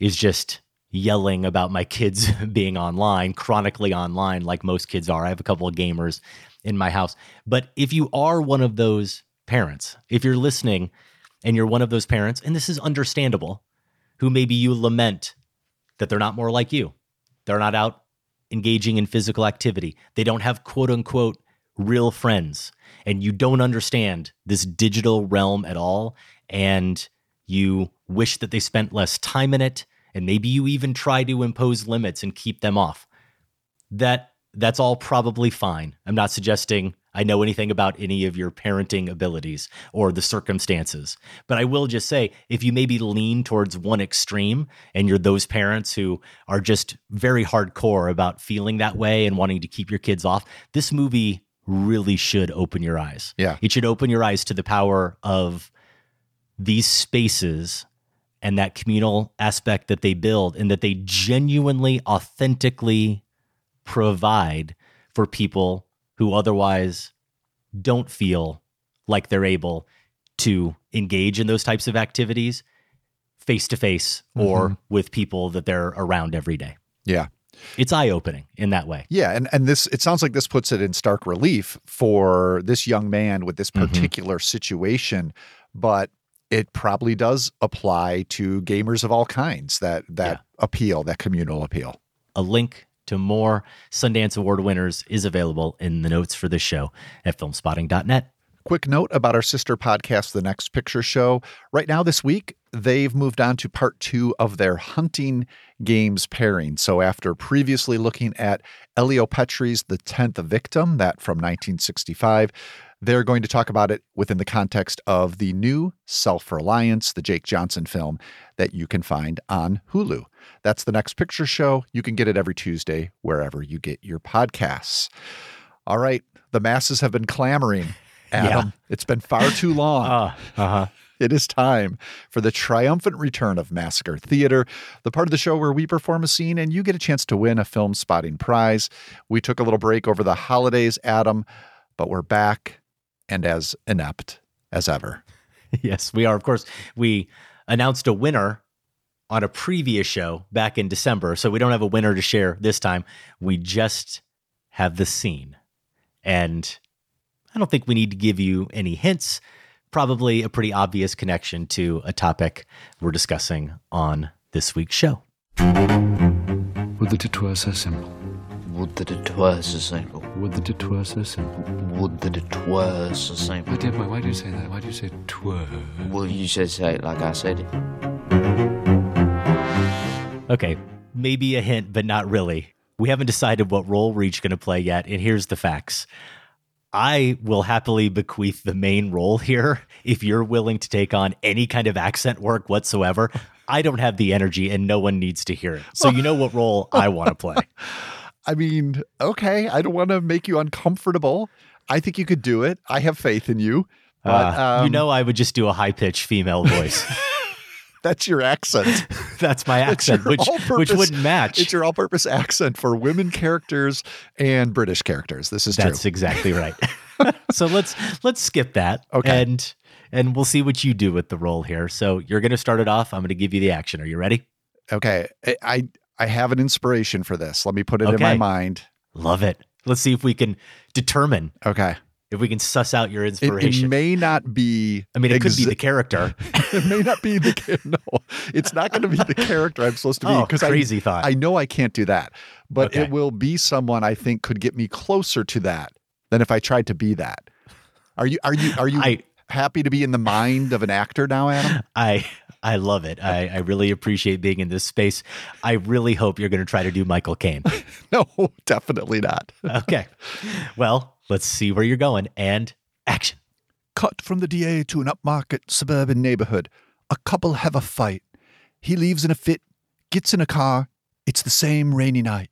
is just yelling about my kids being online, chronically online, like most kids are. I have a couple of gamers in my house. But if you are one of those parents, if you're listening and you're one of those parents, and this is understandable, who maybe you lament that they're not more like you, they're not out engaging in physical activity, they don't have quote unquote real friends, and you don't understand this digital realm at all, and you wish that they spent less time in it and maybe you even try to impose limits and keep them off. That that's all probably fine. I'm not suggesting I know anything about any of your parenting abilities or the circumstances. But I will just say if you maybe lean towards one extreme and you're those parents who are just very hardcore about feeling that way and wanting to keep your kids off, this movie really should open your eyes. Yeah. It should open your eyes to the power of these spaces and that communal aspect that they build and that they genuinely, authentically provide for people who otherwise don't feel like they're able to engage in those types of activities face to face or Mhm. with people that they're around every day. Yeah. It's eye opening in that way. Yeah, and and this it sounds like this puts it in stark relief for this young man with this Mhm. particular situation, but it probably does apply to gamers of all kinds that that appeal, that communal appeal. A link to more Sundance Award winners is available in the notes for this show at filmspotting.net. Quick note about our sister podcast, The Next Picture Show. Right now, this week, they've moved on to part two of their hunting games pairing. So, after previously looking at Elio Petri's The Tenth Victim, that from 1965, they're going to talk about it within the context of the new Self Reliance, the Jake Johnson film that you can find on Hulu. That's The Next Picture Show. You can get it every Tuesday wherever you get your podcasts. All right, the masses have been clamoring. Adam, it's been far too long. Uh huh. It is time for the triumphant return of Massacre Theater, the part of the show where we perform a scene and you get a chance to win a Filmspotting prize. We took a little break over the holidays, Adam, but we're back and as inept as ever. yes, we are. Of course, we announced a winner on a previous show back in December. So we don't have a winner to share this time. We just have the scene. And I don't think we need to give you any hints. Probably a pretty obvious connection to a topic we're discussing on this week's show. Would that it were so simple. Would that it were so simple. Would that it were so simple. Would that it were so simple. My dear boy, why do you say that? Why do you say twere? Well, you should say it like I said it. Okay, maybe a hint, but not really. We haven't decided what role we're each going to play yet. And here's the facts I will happily bequeath the main role here if you're willing to take on any kind of accent work whatsoever. I don't have the energy and no one needs to hear it. So you know what role I want to play. I mean, okay, I don't want to make you uncomfortable. I think you could do it. I have faith in you. But Uh, you um, know, I would just do a high pitched female voice. that's your accent. That's my accent, which, which wouldn't match. It's your all-purpose accent for women characters and British characters. This is That's true. exactly right. so let's let's skip that. Okay. And and we'll see what you do with the role here. So you're going to start it off. I'm going to give you the action. Are you ready? Okay, I I, I have an inspiration for this. Let me put it in my mind. Love it. Let's see if we can determine Okay. if we can suss out your inspiration. it may not be. I mean, it could be the character. it may not be the no. It's not going to be the character I'm supposed to be Oh, because crazy I, thought. I know I can't do that, but Okay. it will be someone I think could get me closer to that than if I tried to be that. Are you are you are you I- happy to be in the mind of an actor now, Adam? I I love it. I, I really appreciate being in this space. I really hope you're going to try to do Michael Caine. no, definitely not. Okay. Well, let's see where you're going and action. Cut from the DA to an upmarket suburban neighborhood. A couple have a fight. He leaves in a fit, gets in a car. It's the same rainy night.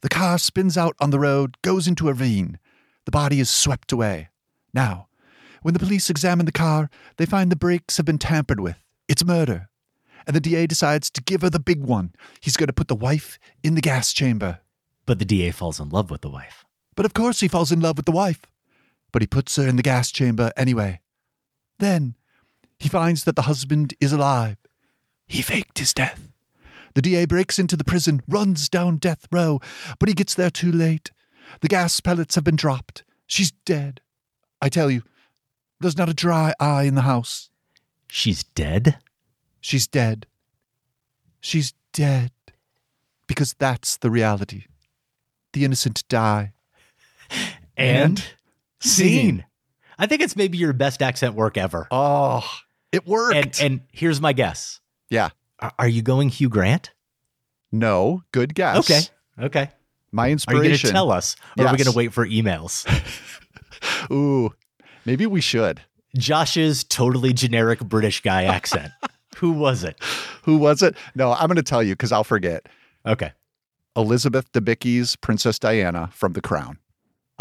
The car spins out on the road, goes into a ravine. The body is swept away. Now, when the police examine the car, they find the brakes have been tampered with. It's murder. And the DA decides to give her the big one. He's going to put the wife in the gas chamber. But the DA falls in love with the wife. But of course he falls in love with the wife. But he puts her in the gas chamber anyway. Then he finds that the husband is alive. He faked his death. The DA breaks into the prison, runs down death row, but he gets there too late. The gas pellets have been dropped. She's dead. I tell you, there's not a dry eye in the house. She's dead? She's dead. She's dead. Because that's the reality. The innocent die. And, scene. scene. I think it's maybe your best accent work ever. Oh, it worked. And and here's my guess. yeah. Are- Are you going Hugh Grant? No, good guess. Okay. Okay. My inspiration. Are you going to tell us? Or are we going to wait for emails? Ooh, maybe we should. Josh's totally generic British guy accent. Who was it? Who was it? No, I'm going to tell you because I'll forget. Okay. Elizabeth Debicki's Princess Diana from The Crown.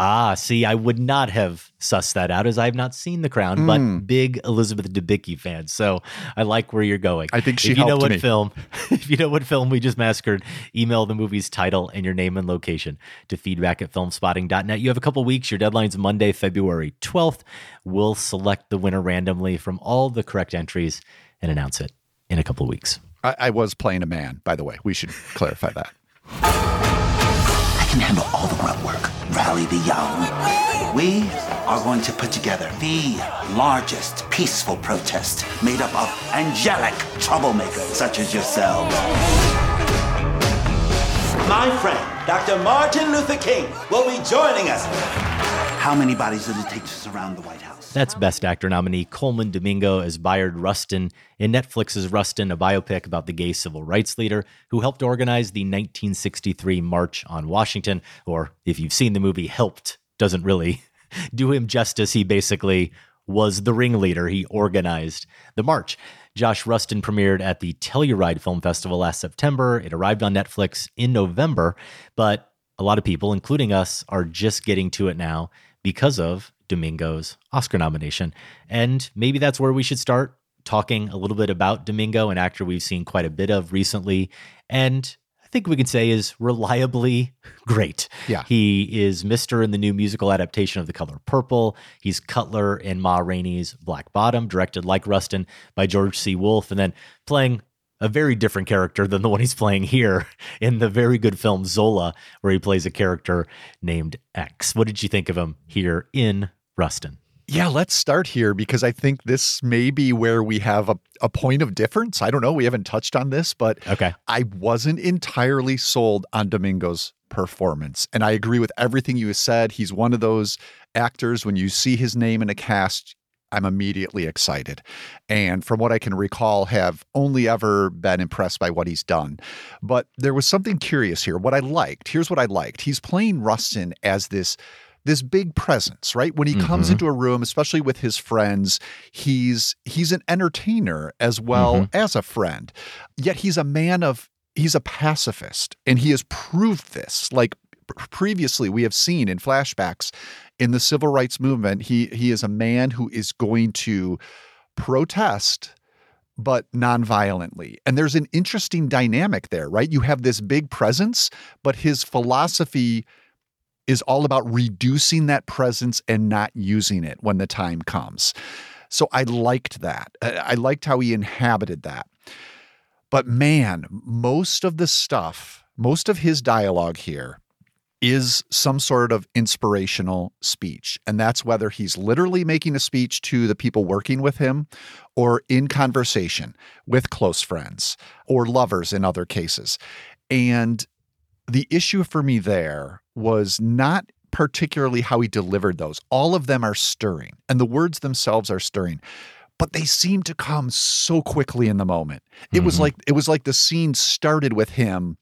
Ah, see, I would not have sussed that out as I have not seen The Crown, Mm. but big Elizabeth Debicki fan. So I like where you're going. I think she if you know what me. film, if you know what film we just massacred, email the movie's title and your name and location to feedback at filmspotting.net. You have a couple weeks. Your deadline's Monday, February 12th. We'll select the winner randomly from all the correct entries and announce it in a couple weeks. I, I was playing a man, by the way. We should clarify that. I can handle all the grunt work. Rally the young. We are going to put together the largest peaceful protest made up of angelic troublemakers such as yourselves. My friend, Dr. Martin Luther King, will be joining us. How many bodies does it take to surround the White House? That's Best Actor nominee Colman Domingo as Bayard Rustin in Netflix's Rustin, a biopic about the gay civil rights leader who helped organize the 1963 March on Washington. Or if you've seen the movie, helped doesn't really do him justice. He basically was the ringleader. He organized the march. Josh Rustin premiered at the Telluride Film Festival last September. It arrived on Netflix in November, but a lot of people, including us, are just getting to it now because of Domingo's Oscar nomination. And maybe that's where we should start talking a little bit about Domingo, an actor we've seen quite a bit of recently. And I think we can say is reliably great. Yeah. He is Mr. in the new musical adaptation of The Color Purple. He's Cutler in Ma Rainey's Black Bottom, directed like Rustin by George C. Wolfe, and then playing a very different character than the one he's playing here in the very good film Zola, where he plays a character named X. What did you think of him here in Rustin? Yeah, let's start here because I think this may be where we have a, a point of difference. I don't know. We haven't touched on this, but okay. I wasn't entirely sold on Domingo's performance. And I agree with everything you said. He's one of those actors, when you see his name in a cast, I'm immediately excited. And from what I can recall, have only ever been impressed by what he's done. But there was something curious here. What I liked, here's what I liked. He's playing Rustin as this this big presence, right? When he comes Mhm. into a room, especially with his friends, he's he's an entertainer as well Mhm. as a friend. Yet he's a man of he's a pacifist and he has proved this. Like previously we have seen in flashbacks in the civil rights movement, he he is a man who is going to protest but non-violently. And there's an interesting dynamic there, right? You have this big presence, but his philosophy is all about reducing that presence and not using it when the time comes. So I liked that. I liked how he inhabited that. But man, most of the stuff, most of his dialogue here is some sort of inspirational speech. And that's whether he's literally making a speech to the people working with him or in conversation with close friends or lovers in other cases. And the issue for me there was not particularly how he delivered those. All of them are stirring, and the words themselves are stirring. But they seem to come so quickly in the moment. It was Mhm. like it was like the scene started with him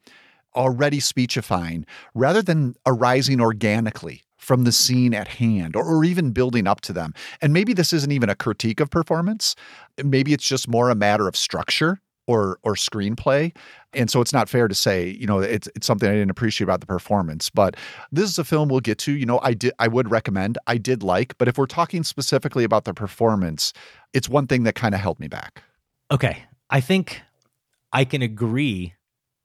already speechifying rather than arising organically from the scene at hand or, or even building up to them. And maybe this isn't even a critique of performance. Maybe it's just more a matter of structure or or screenplay. And so it's not fair to say, you know, it's it's something I didn't appreciate about the performance. But this is a film we'll get to. You know, I did I would recommend, I did like, but if we're talking specifically about the performance, it's one thing that kind of held me back. Okay. I think I can agree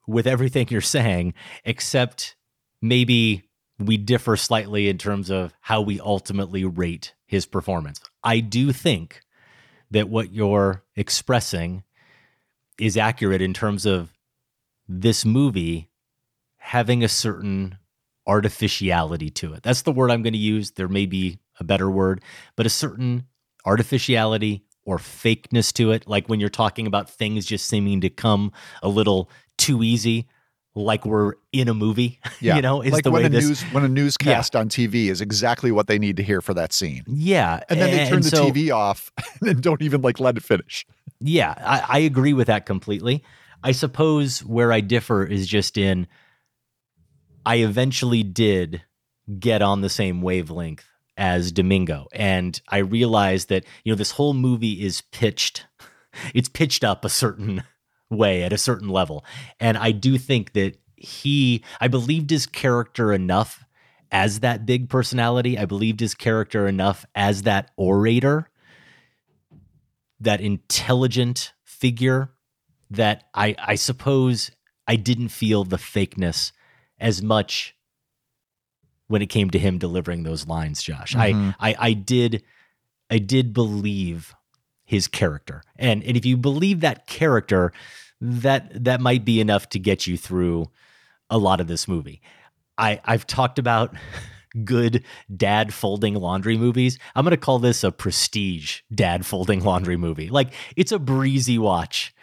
with everything you're saying, except maybe we differ slightly in terms of how we ultimately rate his performance. I do think that what you're expressing is accurate in terms of this movie having a certain artificiality to it. That's the word I'm going to use. There may be a better word, but a certain artificiality or fakeness to it. Like when you're talking about things just seeming to come a little too easy, like we're in a movie. Yeah. you know, is like the when way a this. news when a newscast on TV is exactly what they need to hear for that scene. yeah, And then they turn the so- TV off and don't even like let it finish. Yeah, I, I agree with that completely. I suppose where I differ is just in I eventually did get on the same wavelength as Domingo. And I realized that, you know, this whole movie is pitched, it's pitched up a certain way at a certain level. And I do think that he, I believed his character enough as that big personality. I believed his character enough as that orator, that intelligent figure that I, I suppose I didn't feel the fakeness as much when it came to him delivering those lines, Josh. Mm-hmm. I, I I did I did believe his character. And and if you believe that character, that that might be enough to get you through a lot of this movie. I I've talked about good dad folding laundry movies. I'm going to call this a prestige dad folding laundry movie. Like it's a breezy watch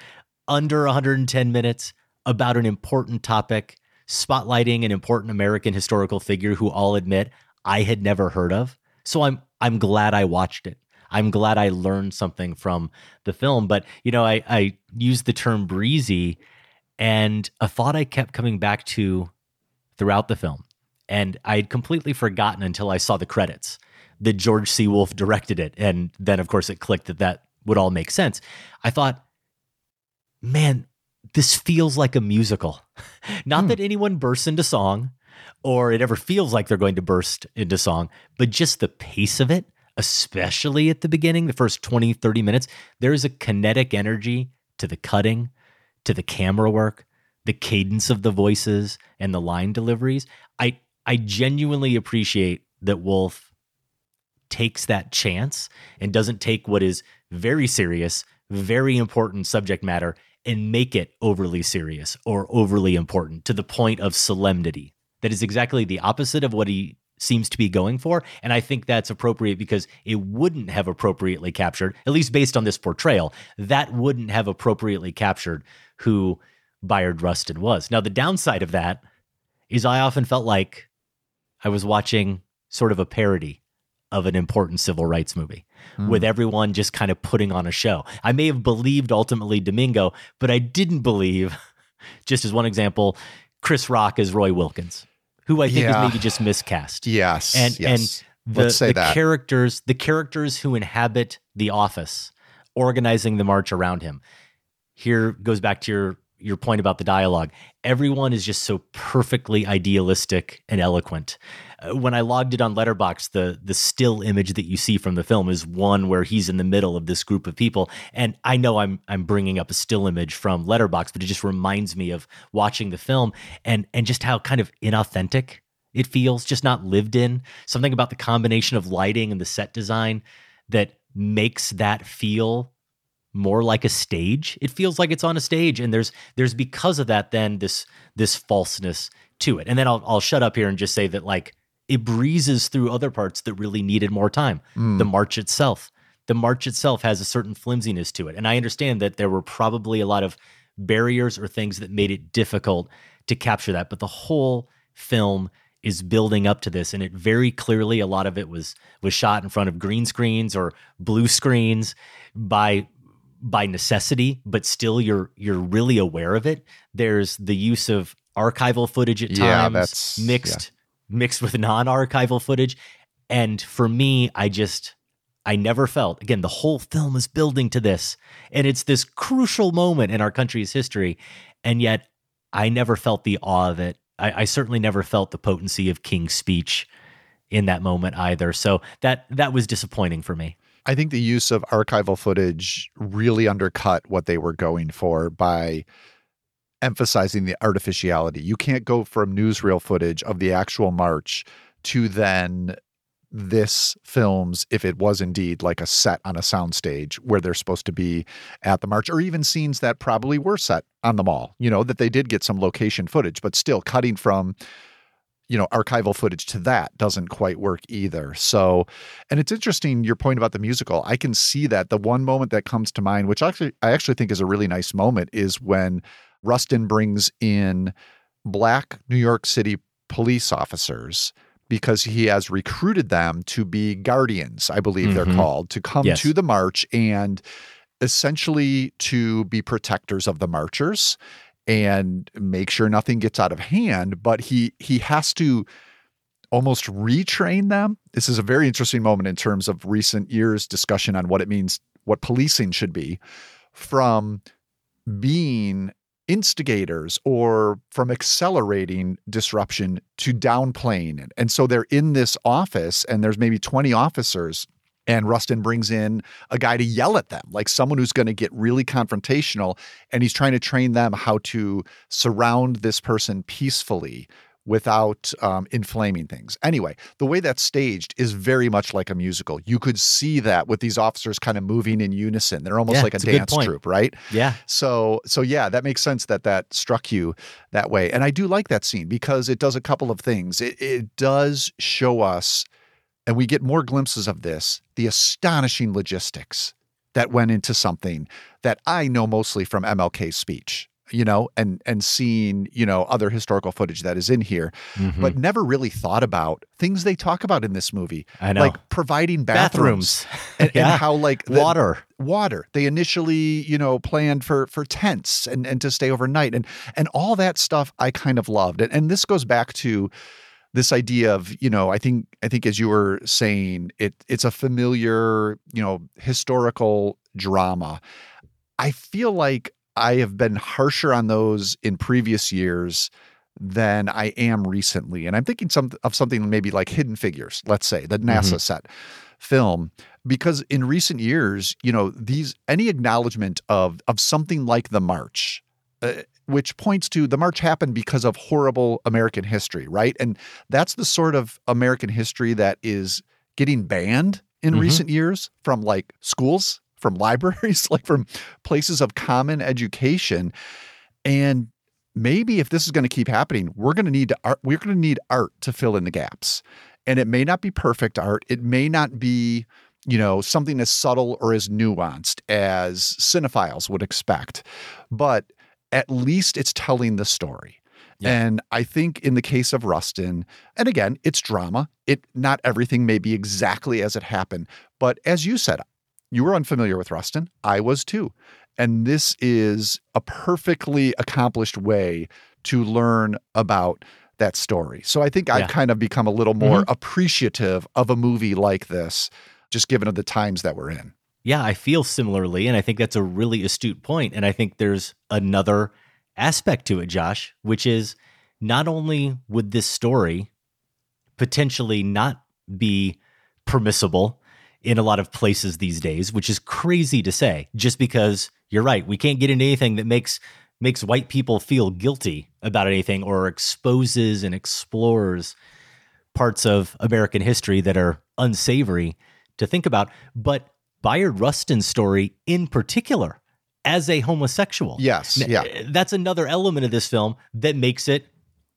under 110 minutes about an important topic spotlighting an important American historical figure who I'll admit I had never heard of. So I'm I'm glad I watched it. I'm glad I learned something from the film. But you know, I, I used the term breezy and a thought I kept coming back to throughout the film. And I'd completely forgotten until I saw the credits that George C. Wolfe directed it. And then of course it clicked that that would all make sense. I thought, man, this feels like a musical. Not hmm. that anyone bursts into song or it ever feels like they're going to burst into song, but just the pace of it, especially at the beginning, the first 20, 30 minutes, there's a kinetic energy to the cutting, to the camera work, the cadence of the voices and the line deliveries. I I genuinely appreciate that Wolfe takes that chance and doesn't take what is very serious, very important subject matter and make it overly serious or overly important to the point of solemnity. That is exactly the opposite of what he seems to be going for. And I think that's appropriate because it wouldn't have appropriately captured, at least based on this portrayal, that wouldn't have appropriately captured who Bayard Rustin was. Now, the downside of that is I often felt like I was watching sort of a parody of an important civil rights movie Hmm. with everyone just kind of putting on a show. I may have believed ultimately Domingo, but I didn't believe, just as one example, Chris Rock as Roy Wilkins, who I think Yeah. is maybe just miscast. Yes, And yes. and the, Let's say the that. characters, the characters who inhabit the office, organizing the march around him. Here goes back to your your point about the dialogue. Everyone is just so perfectly idealistic and eloquent. Uh, When I logged it on Letterboxd, the the still image that you see from the film is one where he's in the middle of this group of people. And I know I'm I'm bringing up a still image from Letterboxd, but it just reminds me of watching the film and and just how kind of inauthentic it feels, just not lived in. Something about the combination of lighting and the set design that makes that feel more like a stage. It feels like it's on a stage, and there's there's because of that then this this falseness to it. And then I'll I'll shut up here and just say that like it breezes through other parts that really needed more time. Mm. The march itself, the march itself has a certain flimsiness to it, and I understand that there were probably a lot of barriers or things that made it difficult to capture that, but the whole film is building up to this and it very clearly a lot of it was was shot in front of green screens or blue screens by by necessity but still you're you're really aware of it. There's the use of archival footage at times Yeah, that's- mixed mixed with non-archival footage. And for me i just i never felt again the whole film is building to this. And it's this crucial moment in our country's history. And yet i never felt the awe of it. I, I certainly never felt the potency of king's speech in that moment either. So that that was disappointing for me I think the use of archival footage really undercut what they were going for by emphasizing the artificiality. You can't go from newsreel footage of the actual march to then this films if it was indeed like a set on a soundstage where they're supposed to be at the march or even scenes that probably were set on the mall you know that they did get some location footage but still cutting from you know archival footage to that doesn't quite work either so and it's interesting your point about the musical i can see that the one moment that comes to mind which actually i actually think is a really nice moment is when rustin brings in black new york city police officers because he has recruited them to be guardians i believe they're Mhm. called to come Yes. to the march and essentially to be protectors of the marchers and make sure nothing gets out of hand. But he he has to almost retrain them. This is a very interesting moment in terms of recent years discussion on what it means, what policing should be, from being instigators or from accelerating disruption to downplaying it. And so they're in this office and there's maybe 20 officers and Rustin brings in a guy to yell at them, like someone who's going to get really confrontational. And he's trying to train them how to surround this person peacefully without um, inflaming things. Anyway, the way that's staged is very much like a musical. You could see that with these officers kind of moving in unison. They're almost Yeah, like a a dance point. troupe, right? Yeah. So so yeah, that makes sense that that struck you that way. And I do like that scene because it does a couple of things. It it does show us and we get more glimpses of this, the astonishing logistics that went into something that I know mostly from MLK's speech, you know, and and seeing, you know, other historical footage that is in here, Mhm. but never really thought about things they talk about in this movie. I know. Like providing bathrooms, Bathrooms. and, Yeah. and how like the- Water. water. They initially, you know, planned for for tents and and to stay overnight and and all that stuff I kind of loved. And and this goes back to this idea of, you know, I think I think as you were saying, it it's a familiar, you know, historical drama. I feel like I have been harsher on those in previous years than I am recently. And I'm thinking some of something maybe like Hidden Figures, let's say, the NASA Mhm. set film because in recent years, you know, these any acknowledgement of of something like the march uh, which points to the march happened because of horrible American history, right? And that's the sort of American history that is getting banned in Mhm. recent years from like schools, from libraries, like from places of common education. And maybe if this is going to keep happening, we're going to need to art, we're going to need art to fill in the gaps. And it may not be perfect art. It may not be, you know, something as subtle or as nuanced as cinephiles would expect. But at least it's telling the story. And I think in the case of Rustin, and again, it's drama. It not everything may be exactly as it happened, but as you said, you were unfamiliar with Rustin. I was too. And this is a perfectly accomplished way to learn about that story. So I think Yeah. I've kind of become a little more Mhm. appreciative of a movie like this, just given the times that we're in. Yeah, I feel similarly. And I think that's a really astute point. And I think there's another aspect to it, Josh, which is not only would this story potentially not be permissible in a lot of places these days, which is crazy to say, just because you're right, we can't get into anything that makes makes white people feel guilty about anything or exposes and explores parts of American history that are unsavory to think about. But Bayard Rustin's story in particular, as a homosexual. Yes, yeah. Eh, that's another element of this film that makes it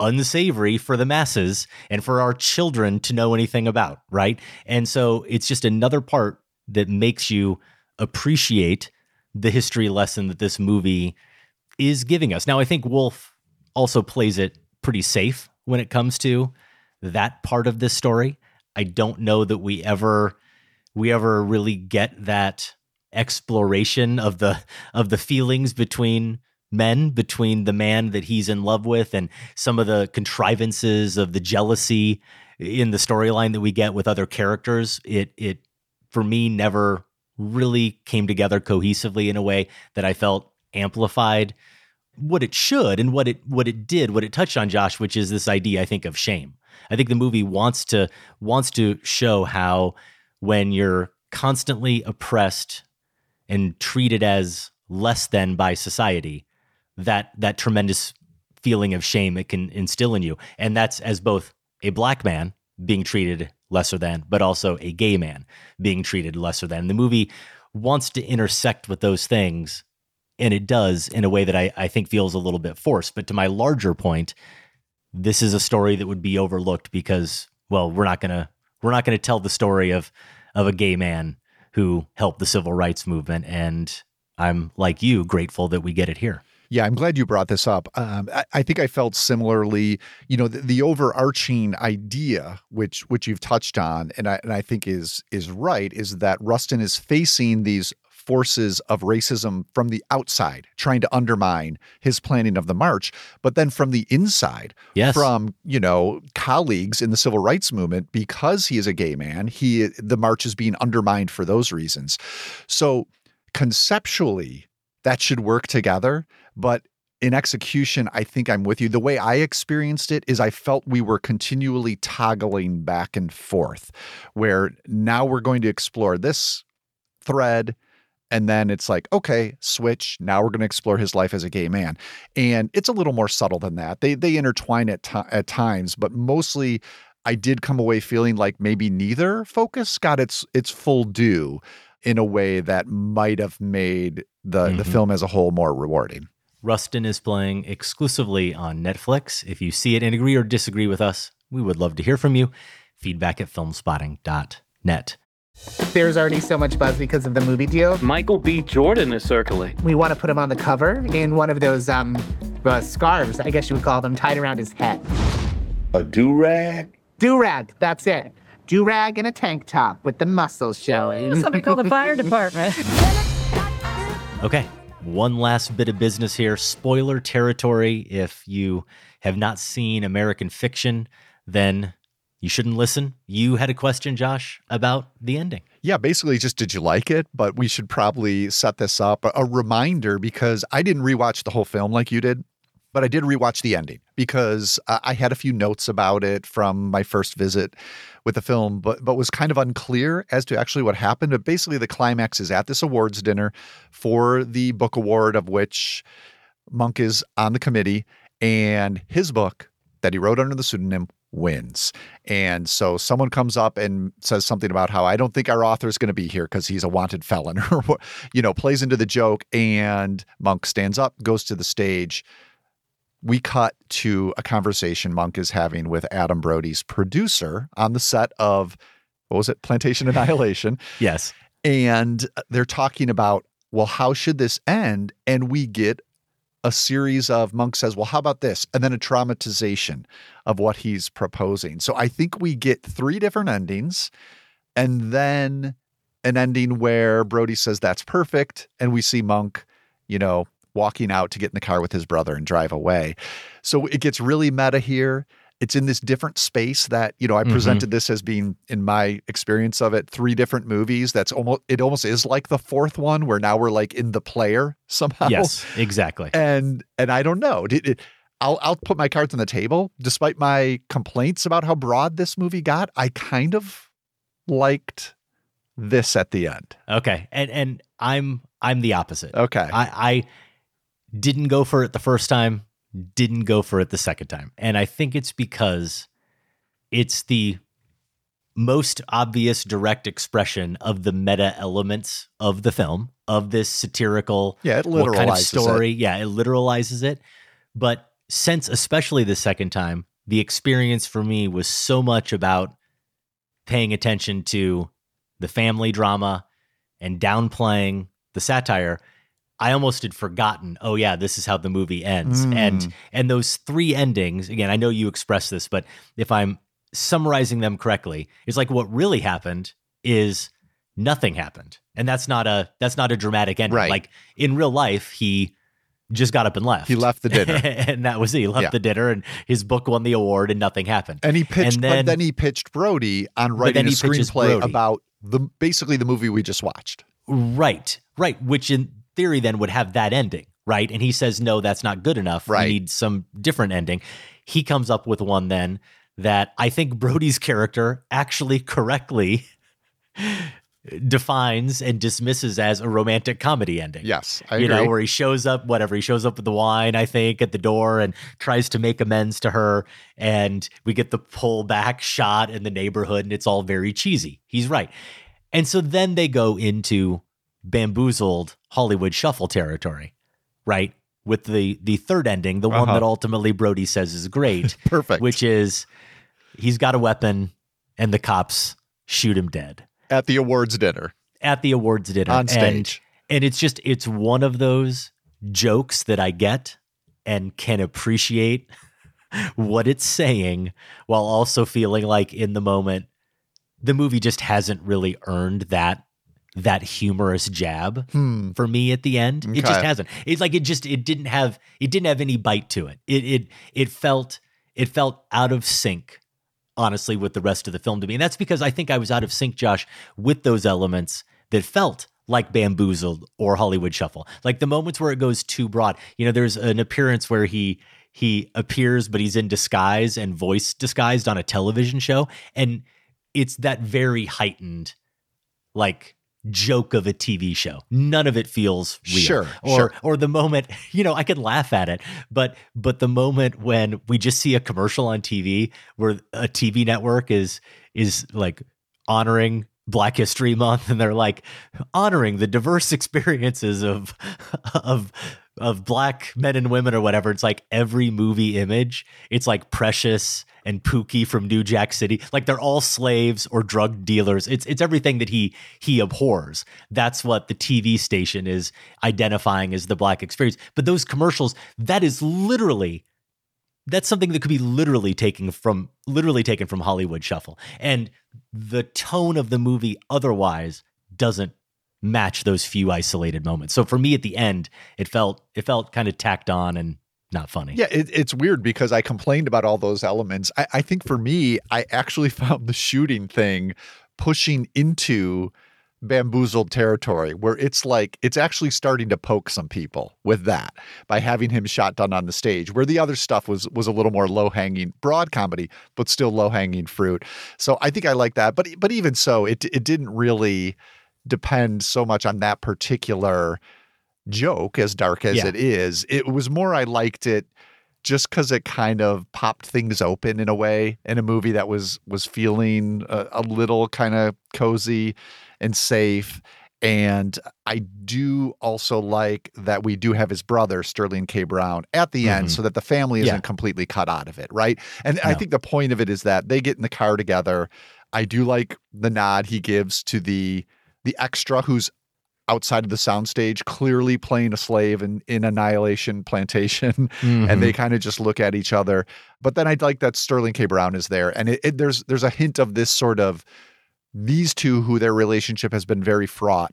unsavory for the masses and for our children to know anything about, right? And so it's just another part that makes you appreciate the history lesson that this movie is giving us. Now, I think Wolfe also plays it pretty safe when it comes to that part of this story. I don't know that we ever we ever really get that exploration of the of the feelings between men between the man that he's in love with and some of the contrivances of the jealousy in the storyline that we get with other characters. It it for me never really came together cohesively in a way that I felt amplified what it should and what it what it did what it touched on Josh which is this idea I think of shame. I think the movie wants to wants to show how when you're constantly oppressed and treated as less than by society that that tremendous feeling of shame it can instill in you. And that's as both a black man being treated lesser than but also a gay man being treated lesser than. The movie wants to intersect with those things and it does in a way that I, I think feels a little bit forced. But to my larger point this is a story that would be overlooked because well we're not gonna we're not gonna tell the story of of a gay man who helped the civil rights movement and i'm like you grateful that we get it here Yeah, I'm glad you brought this up. Um, I, I think I felt similarly. You know, the, the overarching idea, which which you've touched on, and I and I think is is right, is that Rustin is facing these forces of racism from the outside trying to undermine his planning of the march, but then from the inside, Yes. from, you know, colleagues in the civil rights movement because he is a gay man, he the march is being undermined for those reasons. So conceptually, that should work together, but in execution, I think I'm with you. The way I experienced it is I felt we were continually toggling back and forth, where now we're going to explore this thread. And then it's like, okay, switch. Now we're going to explore his life as a gay man, and it's a little more subtle than that. They they intertwine at ti at times, but mostly, I did come away feeling like maybe neither focus got its its full due in a way that might have made the the Mhm. film as a whole more rewarding. Rustin is playing exclusively on Netflix. If you see it and agree or disagree with us, we would love to hear from you. Feedback at filmspotting.net. There's already so much buzz because of the movie deal. Michael B. Jordan is circling. We want to put him on the cover in one of those um uh, scarves, I guess you would call them, tied around his head. A do rag? Do rag, that's it. Do rag and a tank top with the muscles showing. Somebody call the fire department. Okay, one last bit of business here. Spoiler territory. If you have not seen American Fiction, then you shouldn't listen. You had a question, Josh, about the ending. Yeah, basically, just did you like it? But we should probably set this up a, reminder because I didn't rewatch the whole film like you did, but I did rewatch the ending because I had a few notes about it from my first visit with the film, but but was kind of unclear as to actually what happened. But basically, the climax is at this awards dinner for the book award of which Monk is on the committee, and his book that he wrote under the pseudonym wins. And so someone comes up and says something about how I don't think our author is going to be here because he's a wanted felon or you know, plays into the joke and Monk stands up, goes to the stage. We cut to a conversation Monk is having with Adam Brody's producer on the set of what was it? Plantation Annihilation. Yes. And they're talking about, well, how should this end? And we get a series of Monk says, well, how about this? And then a traumatization of what he's proposing. So I think we get three different endings and then an ending where Brody says that's perfect. And we see Monk, you know, walking out to get in the car with his brother and drive away. So it gets really meta here. It's in this different space that, you know, I Mhm. presented this as being, in my experience of it, three different movies. That's almost, it almost is like the fourth one where now we're like in the player somehow. Yes, exactly. And, and I don't know. Did it, I'll, I'll put my cards on the table. Despite my complaints about how broad this movie got, I kind of liked this at the end. Okay. And and I'm I'm the opposite. Okay. I, I didn't go for it the first time, didn't go for it the second time. And I think it's because it's the most obvious direct expression of the meta elements of the film, of this satirical Yeah, it what kind of literalizes it. story. Yeah, it literalizes it. But since especially the second time, the experience for me was so much about paying attention to the family drama and downplaying the satire i almost had forgotten oh yeah this is how the movie ends Mm. and and those three endings again i know you expressed this but if i'm summarizing them correctly it's like what really happened is nothing happened and that's not a that's not a dramatic ending Right. like in real life he just got up and left He left the dinner. and that was it he left Yeah. the dinner and his book won the award and nothing happened And he pitched, And but then he pitched Brody on writing a screenplay about the basically the movie we just watched. Right, right. Which in theory then would have that ending, right? And he says, no, that's not good enough. Right. We need some different ending. He comes up with one then that I think Brody's character actually correctly defines and dismisses as a romantic comedy ending. Yes, I you know, agree. where he shows up, whatever, he shows up with the wine, I think, at the door and tries to make amends to her. And we get the pull back shot in the neighborhood, and it's all very cheesy. He's right. And so then they go into bamboozled Hollywood shuffle territory, right? With the the third ending, the one Uh-huh. that ultimately Brody says is great. Perfect. Which is he's got a weapon and the cops shoot him dead At the awards dinner. at the awards dinner On And- stage. And, it's just it's one of those jokes that I get and can appreciate what it's saying while also feeling like in the moment the movie just hasn't really earned that that humorous jab Hmm. for me at the end. It just hasn't. It's like it just it didn't have it didn't have any bite to it. It it it felt it felt out of sync honestly with the rest of the film to me. And that's because I think I was out of sync Josh with those elements that felt like bamboozled or Hollywood shuffle. Like the moments where it goes too broad. You know, there's an appearance where he he appears but he's in disguise and voice disguised on a television show and it's that very heightened like joke of a TV show. None of it feels real. Sure, Or sure. or the moment, you know, I can laugh at it, but but the moment when we just see a commercial on TV where a TV network is is like honoring Black History Month and they're like honoring the diverse experiences of of of black men and women or whatever. It's like every movie image. It's like Precious and Pookie from New Jack City. Like they're all slaves or drug dealers. It's it's everything that he he abhors. That's what the TV station is identifying as the black experience. But those commercials, that is literally that's something that could be literally taken from literally taken from Hollywood Shuffle. And the tone of the movie otherwise doesn't match those few isolated moments. So for me at the end, it felt it felt kind of tacked on and not funny. Yeah, it, it's weird because I complained about all those elements. I, I think for me, I actually found the shooting thing pushing into bamboozled territory where it's like it's actually starting to poke some people with that by having him shot down on the stage where the other stuff was was a little more low hanging broad comedy but still low hanging fruit so i think i like that but but even so it it didn't really depend so much on that particular joke as dark as Yeah. it is it was more i liked it just because it kind of popped things open in a way in a movie that was was feeling a, a little kind of cozy and safe and i do also like that we do have his brother sterling k brown at the end Mhm. so that the family isn't Yeah. completely cut out of it right and i think the point of it is that they get in the car together i do like the nod he gives to the the extra who's outside of the soundstage, clearly playing a slave in, in Annihilation Plantation, and they kind of just look at each other. But then I'd like that Sterling K. Brown is there, and it, it, there's there's a hint of this sort of these two who their relationship has been very fraught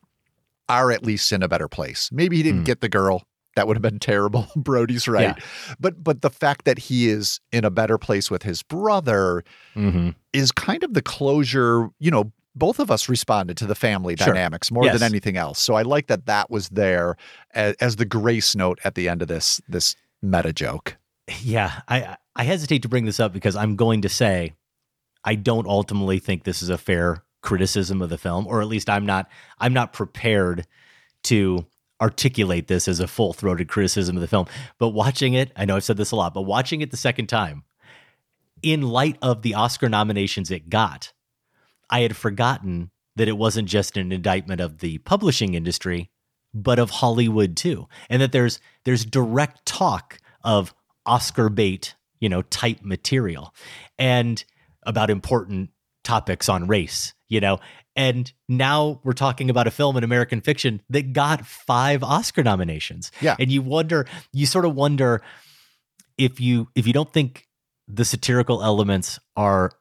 are at least in a better place. Maybe he didn't get the girl. That would have been terrible. Brody's right. But but the fact that he is in a better place with his brother Mm-hmm. is kind of the closure, you know, both of us responded to the family Sure. dynamics more Yes. than anything else. So I like that that was there as, as the grace note at the end of this this meta joke. Yeah, I I hesitate to bring this up because I'm going to say I don't ultimately think this is a fair criticism of the film, or at least I'm not I'm not prepared to articulate this as a full-throated criticism of the film. But watching it, I know I've said this a lot, but watching it the second time, in light of the Oscar nominations it got, I had forgotten that it wasn't just an indictment of the publishing industry, but of Hollywood too. And that there's there's direct talk of Oscar bait, you know, type material and about important topics on race, you know. And now we're talking about a film in American fiction that got five Oscar nominations. Yeah. And you wonder, you sort of wonder if you if you don't think the satirical elements are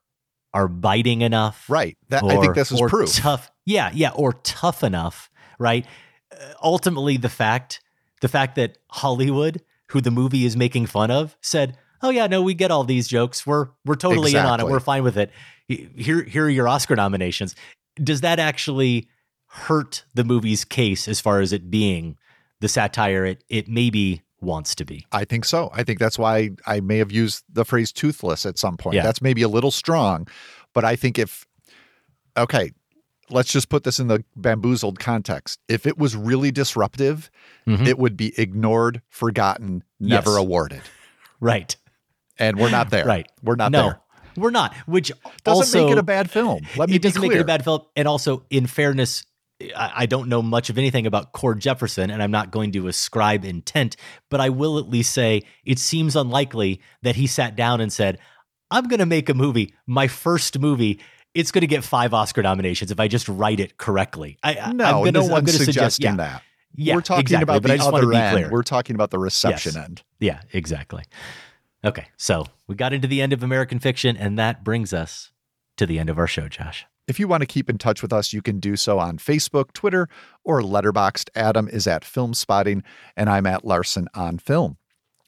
are biting enough. Right. That I think this is or proof. Tough. Yeah, yeah, or tough enough, right? Uh, ultimately the fact the fact that Hollywood, who the movie is making fun of, said, "Oh yeah, no, we get all these jokes. We're we're totally in on it. We're fine with it. Here here are your Oscar nominations." Does that actually hurt the movie's case as far as it being the satire it it maybe wants to be? I think so. I think that's why I may have used the phrase toothless at some point. Yeah. That's maybe a little strong, but I think if okay, let's just put this in the bamboozled context. If it was really disruptive, Mhm. it would be ignored, forgotten, never Yes. awarded. Right. And we're not there. Right. We're not no, there. We're not. Which Doesn't also, make it a bad film. Let me it doesn't make it a bad film. And also, in fairness, I, don't know much of anything about Cord Jefferson, and I'm not going to ascribe intent, but I will at least say it seems unlikely that he sat down and said, I'm going to make a movie, my first movie. It's going to get five Oscar nominations if I just write it correctly. I, No, I'm gonna, no I'm one's gonna suggest- suggesting yeah. that. Yeah, We're talking exactly, about but the I just other end. clear. We're talking about the reception Yes. end. Yeah, exactly. Okay, so we got into the end of American Fiction, and that brings us to the end of our show, Josh. If you want to keep in touch with us, you can do so on Facebook, Twitter, or Letterboxd. Adam is at Filmspotting, and I'm at Larsen on Film.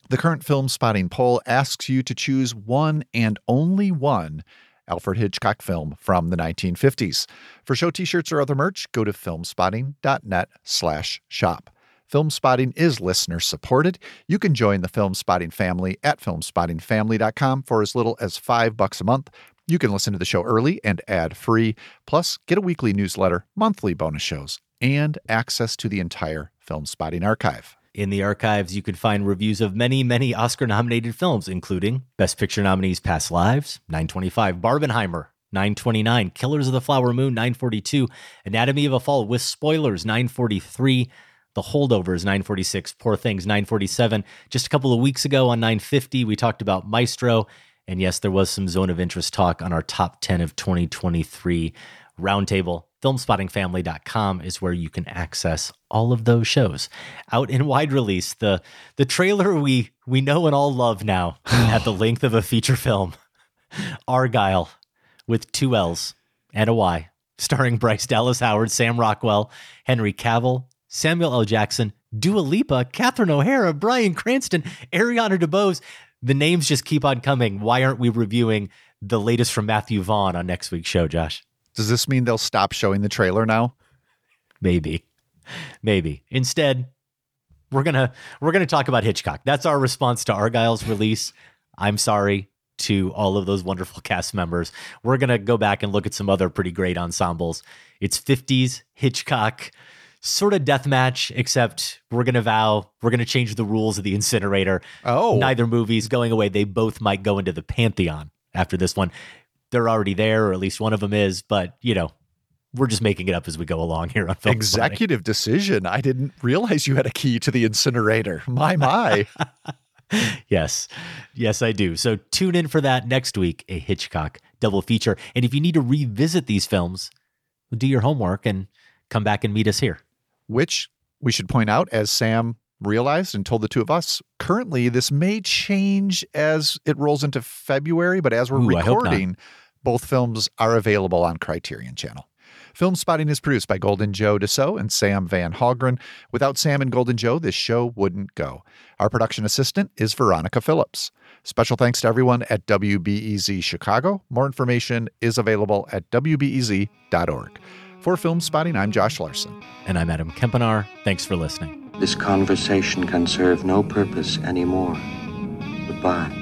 The current Filmspotting poll asks you to choose one and only one Alfred Hitchcock film from the 1950s. For show t-shirts or other merch, go to filmspotting.net slash shop. Filmspotting is listener supported. You can join the Filmspotting family at filmspottingfamily.com for as little as five bucks a month. You can listen to the show early and ad free, plus get a weekly newsletter, monthly bonus shows, and access to the entire Filmspotting archive. In the archives, you can find reviews of many, many Oscar nominated films, including Best Picture nominees Past Lives, 925, Barbenheimer, 929, Killers of the Flower Moon, 942, Anatomy of a Fall with spoilers, 943. The Holdovers, 946, Poor Things, 947. Just a couple of weeks ago on 950, we talked about Maestro. And yes, there was some zone of interest talk on our top 10 of 2023 roundtable. Filmspottingfamily.com is where you can access all of those shows. Out in wide release, the the trailer we we know and all love now at the length of a feature film. Argylle with two L's and a Y, starring Bryce Dallas Howard, Sam Rockwell, Henry Cavill, Samuel L. Jackson, Dua Lipa, Catherine O'Hara, Bryan Cranston, Ariana DeBose. The names just keep on coming. Why aren't we reviewing the latest from Matthew Vaughn on next week's show, Josh? Does this mean they'll stop showing the trailer now? Maybe. Maybe. Instead, we're going to we're going to talk about Hitchcock. That's our response to Argylle's release. I'm sorry to all of those wonderful cast members. We're going to go back and look at some other pretty great ensembles. It's 50s Hitchcock sort of death match, except we're going to vow we're going to change the rules of the incinerator. Oh. Neither movie's going away. They both might go into the pantheon after this one. They're already there, or at least one of them is, but you know, we're just making it up as we go along here on Film Executive decision. I didn't realize you had a key to the incinerator. My, my. yes. Yes, I do. So tune in for that next week, a Hitchcock double feature. And if you need to revisit these films, do your homework and come back and meet us here. Which we should point out, as Sam realized and told the two of us, currently this may change as it rolls into February, but as we're Ooh, I hope not. recording, both films are available on Criterion Channel. Filmspotting is produced by Golden Joe Deso and Sam Van Hallgren. Without Sam and Golden Joe, this show wouldn't go. Our production assistant is Veronica Phillips. Special thanks to everyone at WBEZ Chicago. More information is available at WBEZ.org. For Filmspotting, I'm Josh Larsen. And I'm Adam Kempenaar. Thanks for listening. This conversation can serve no purpose anymore. Goodbye.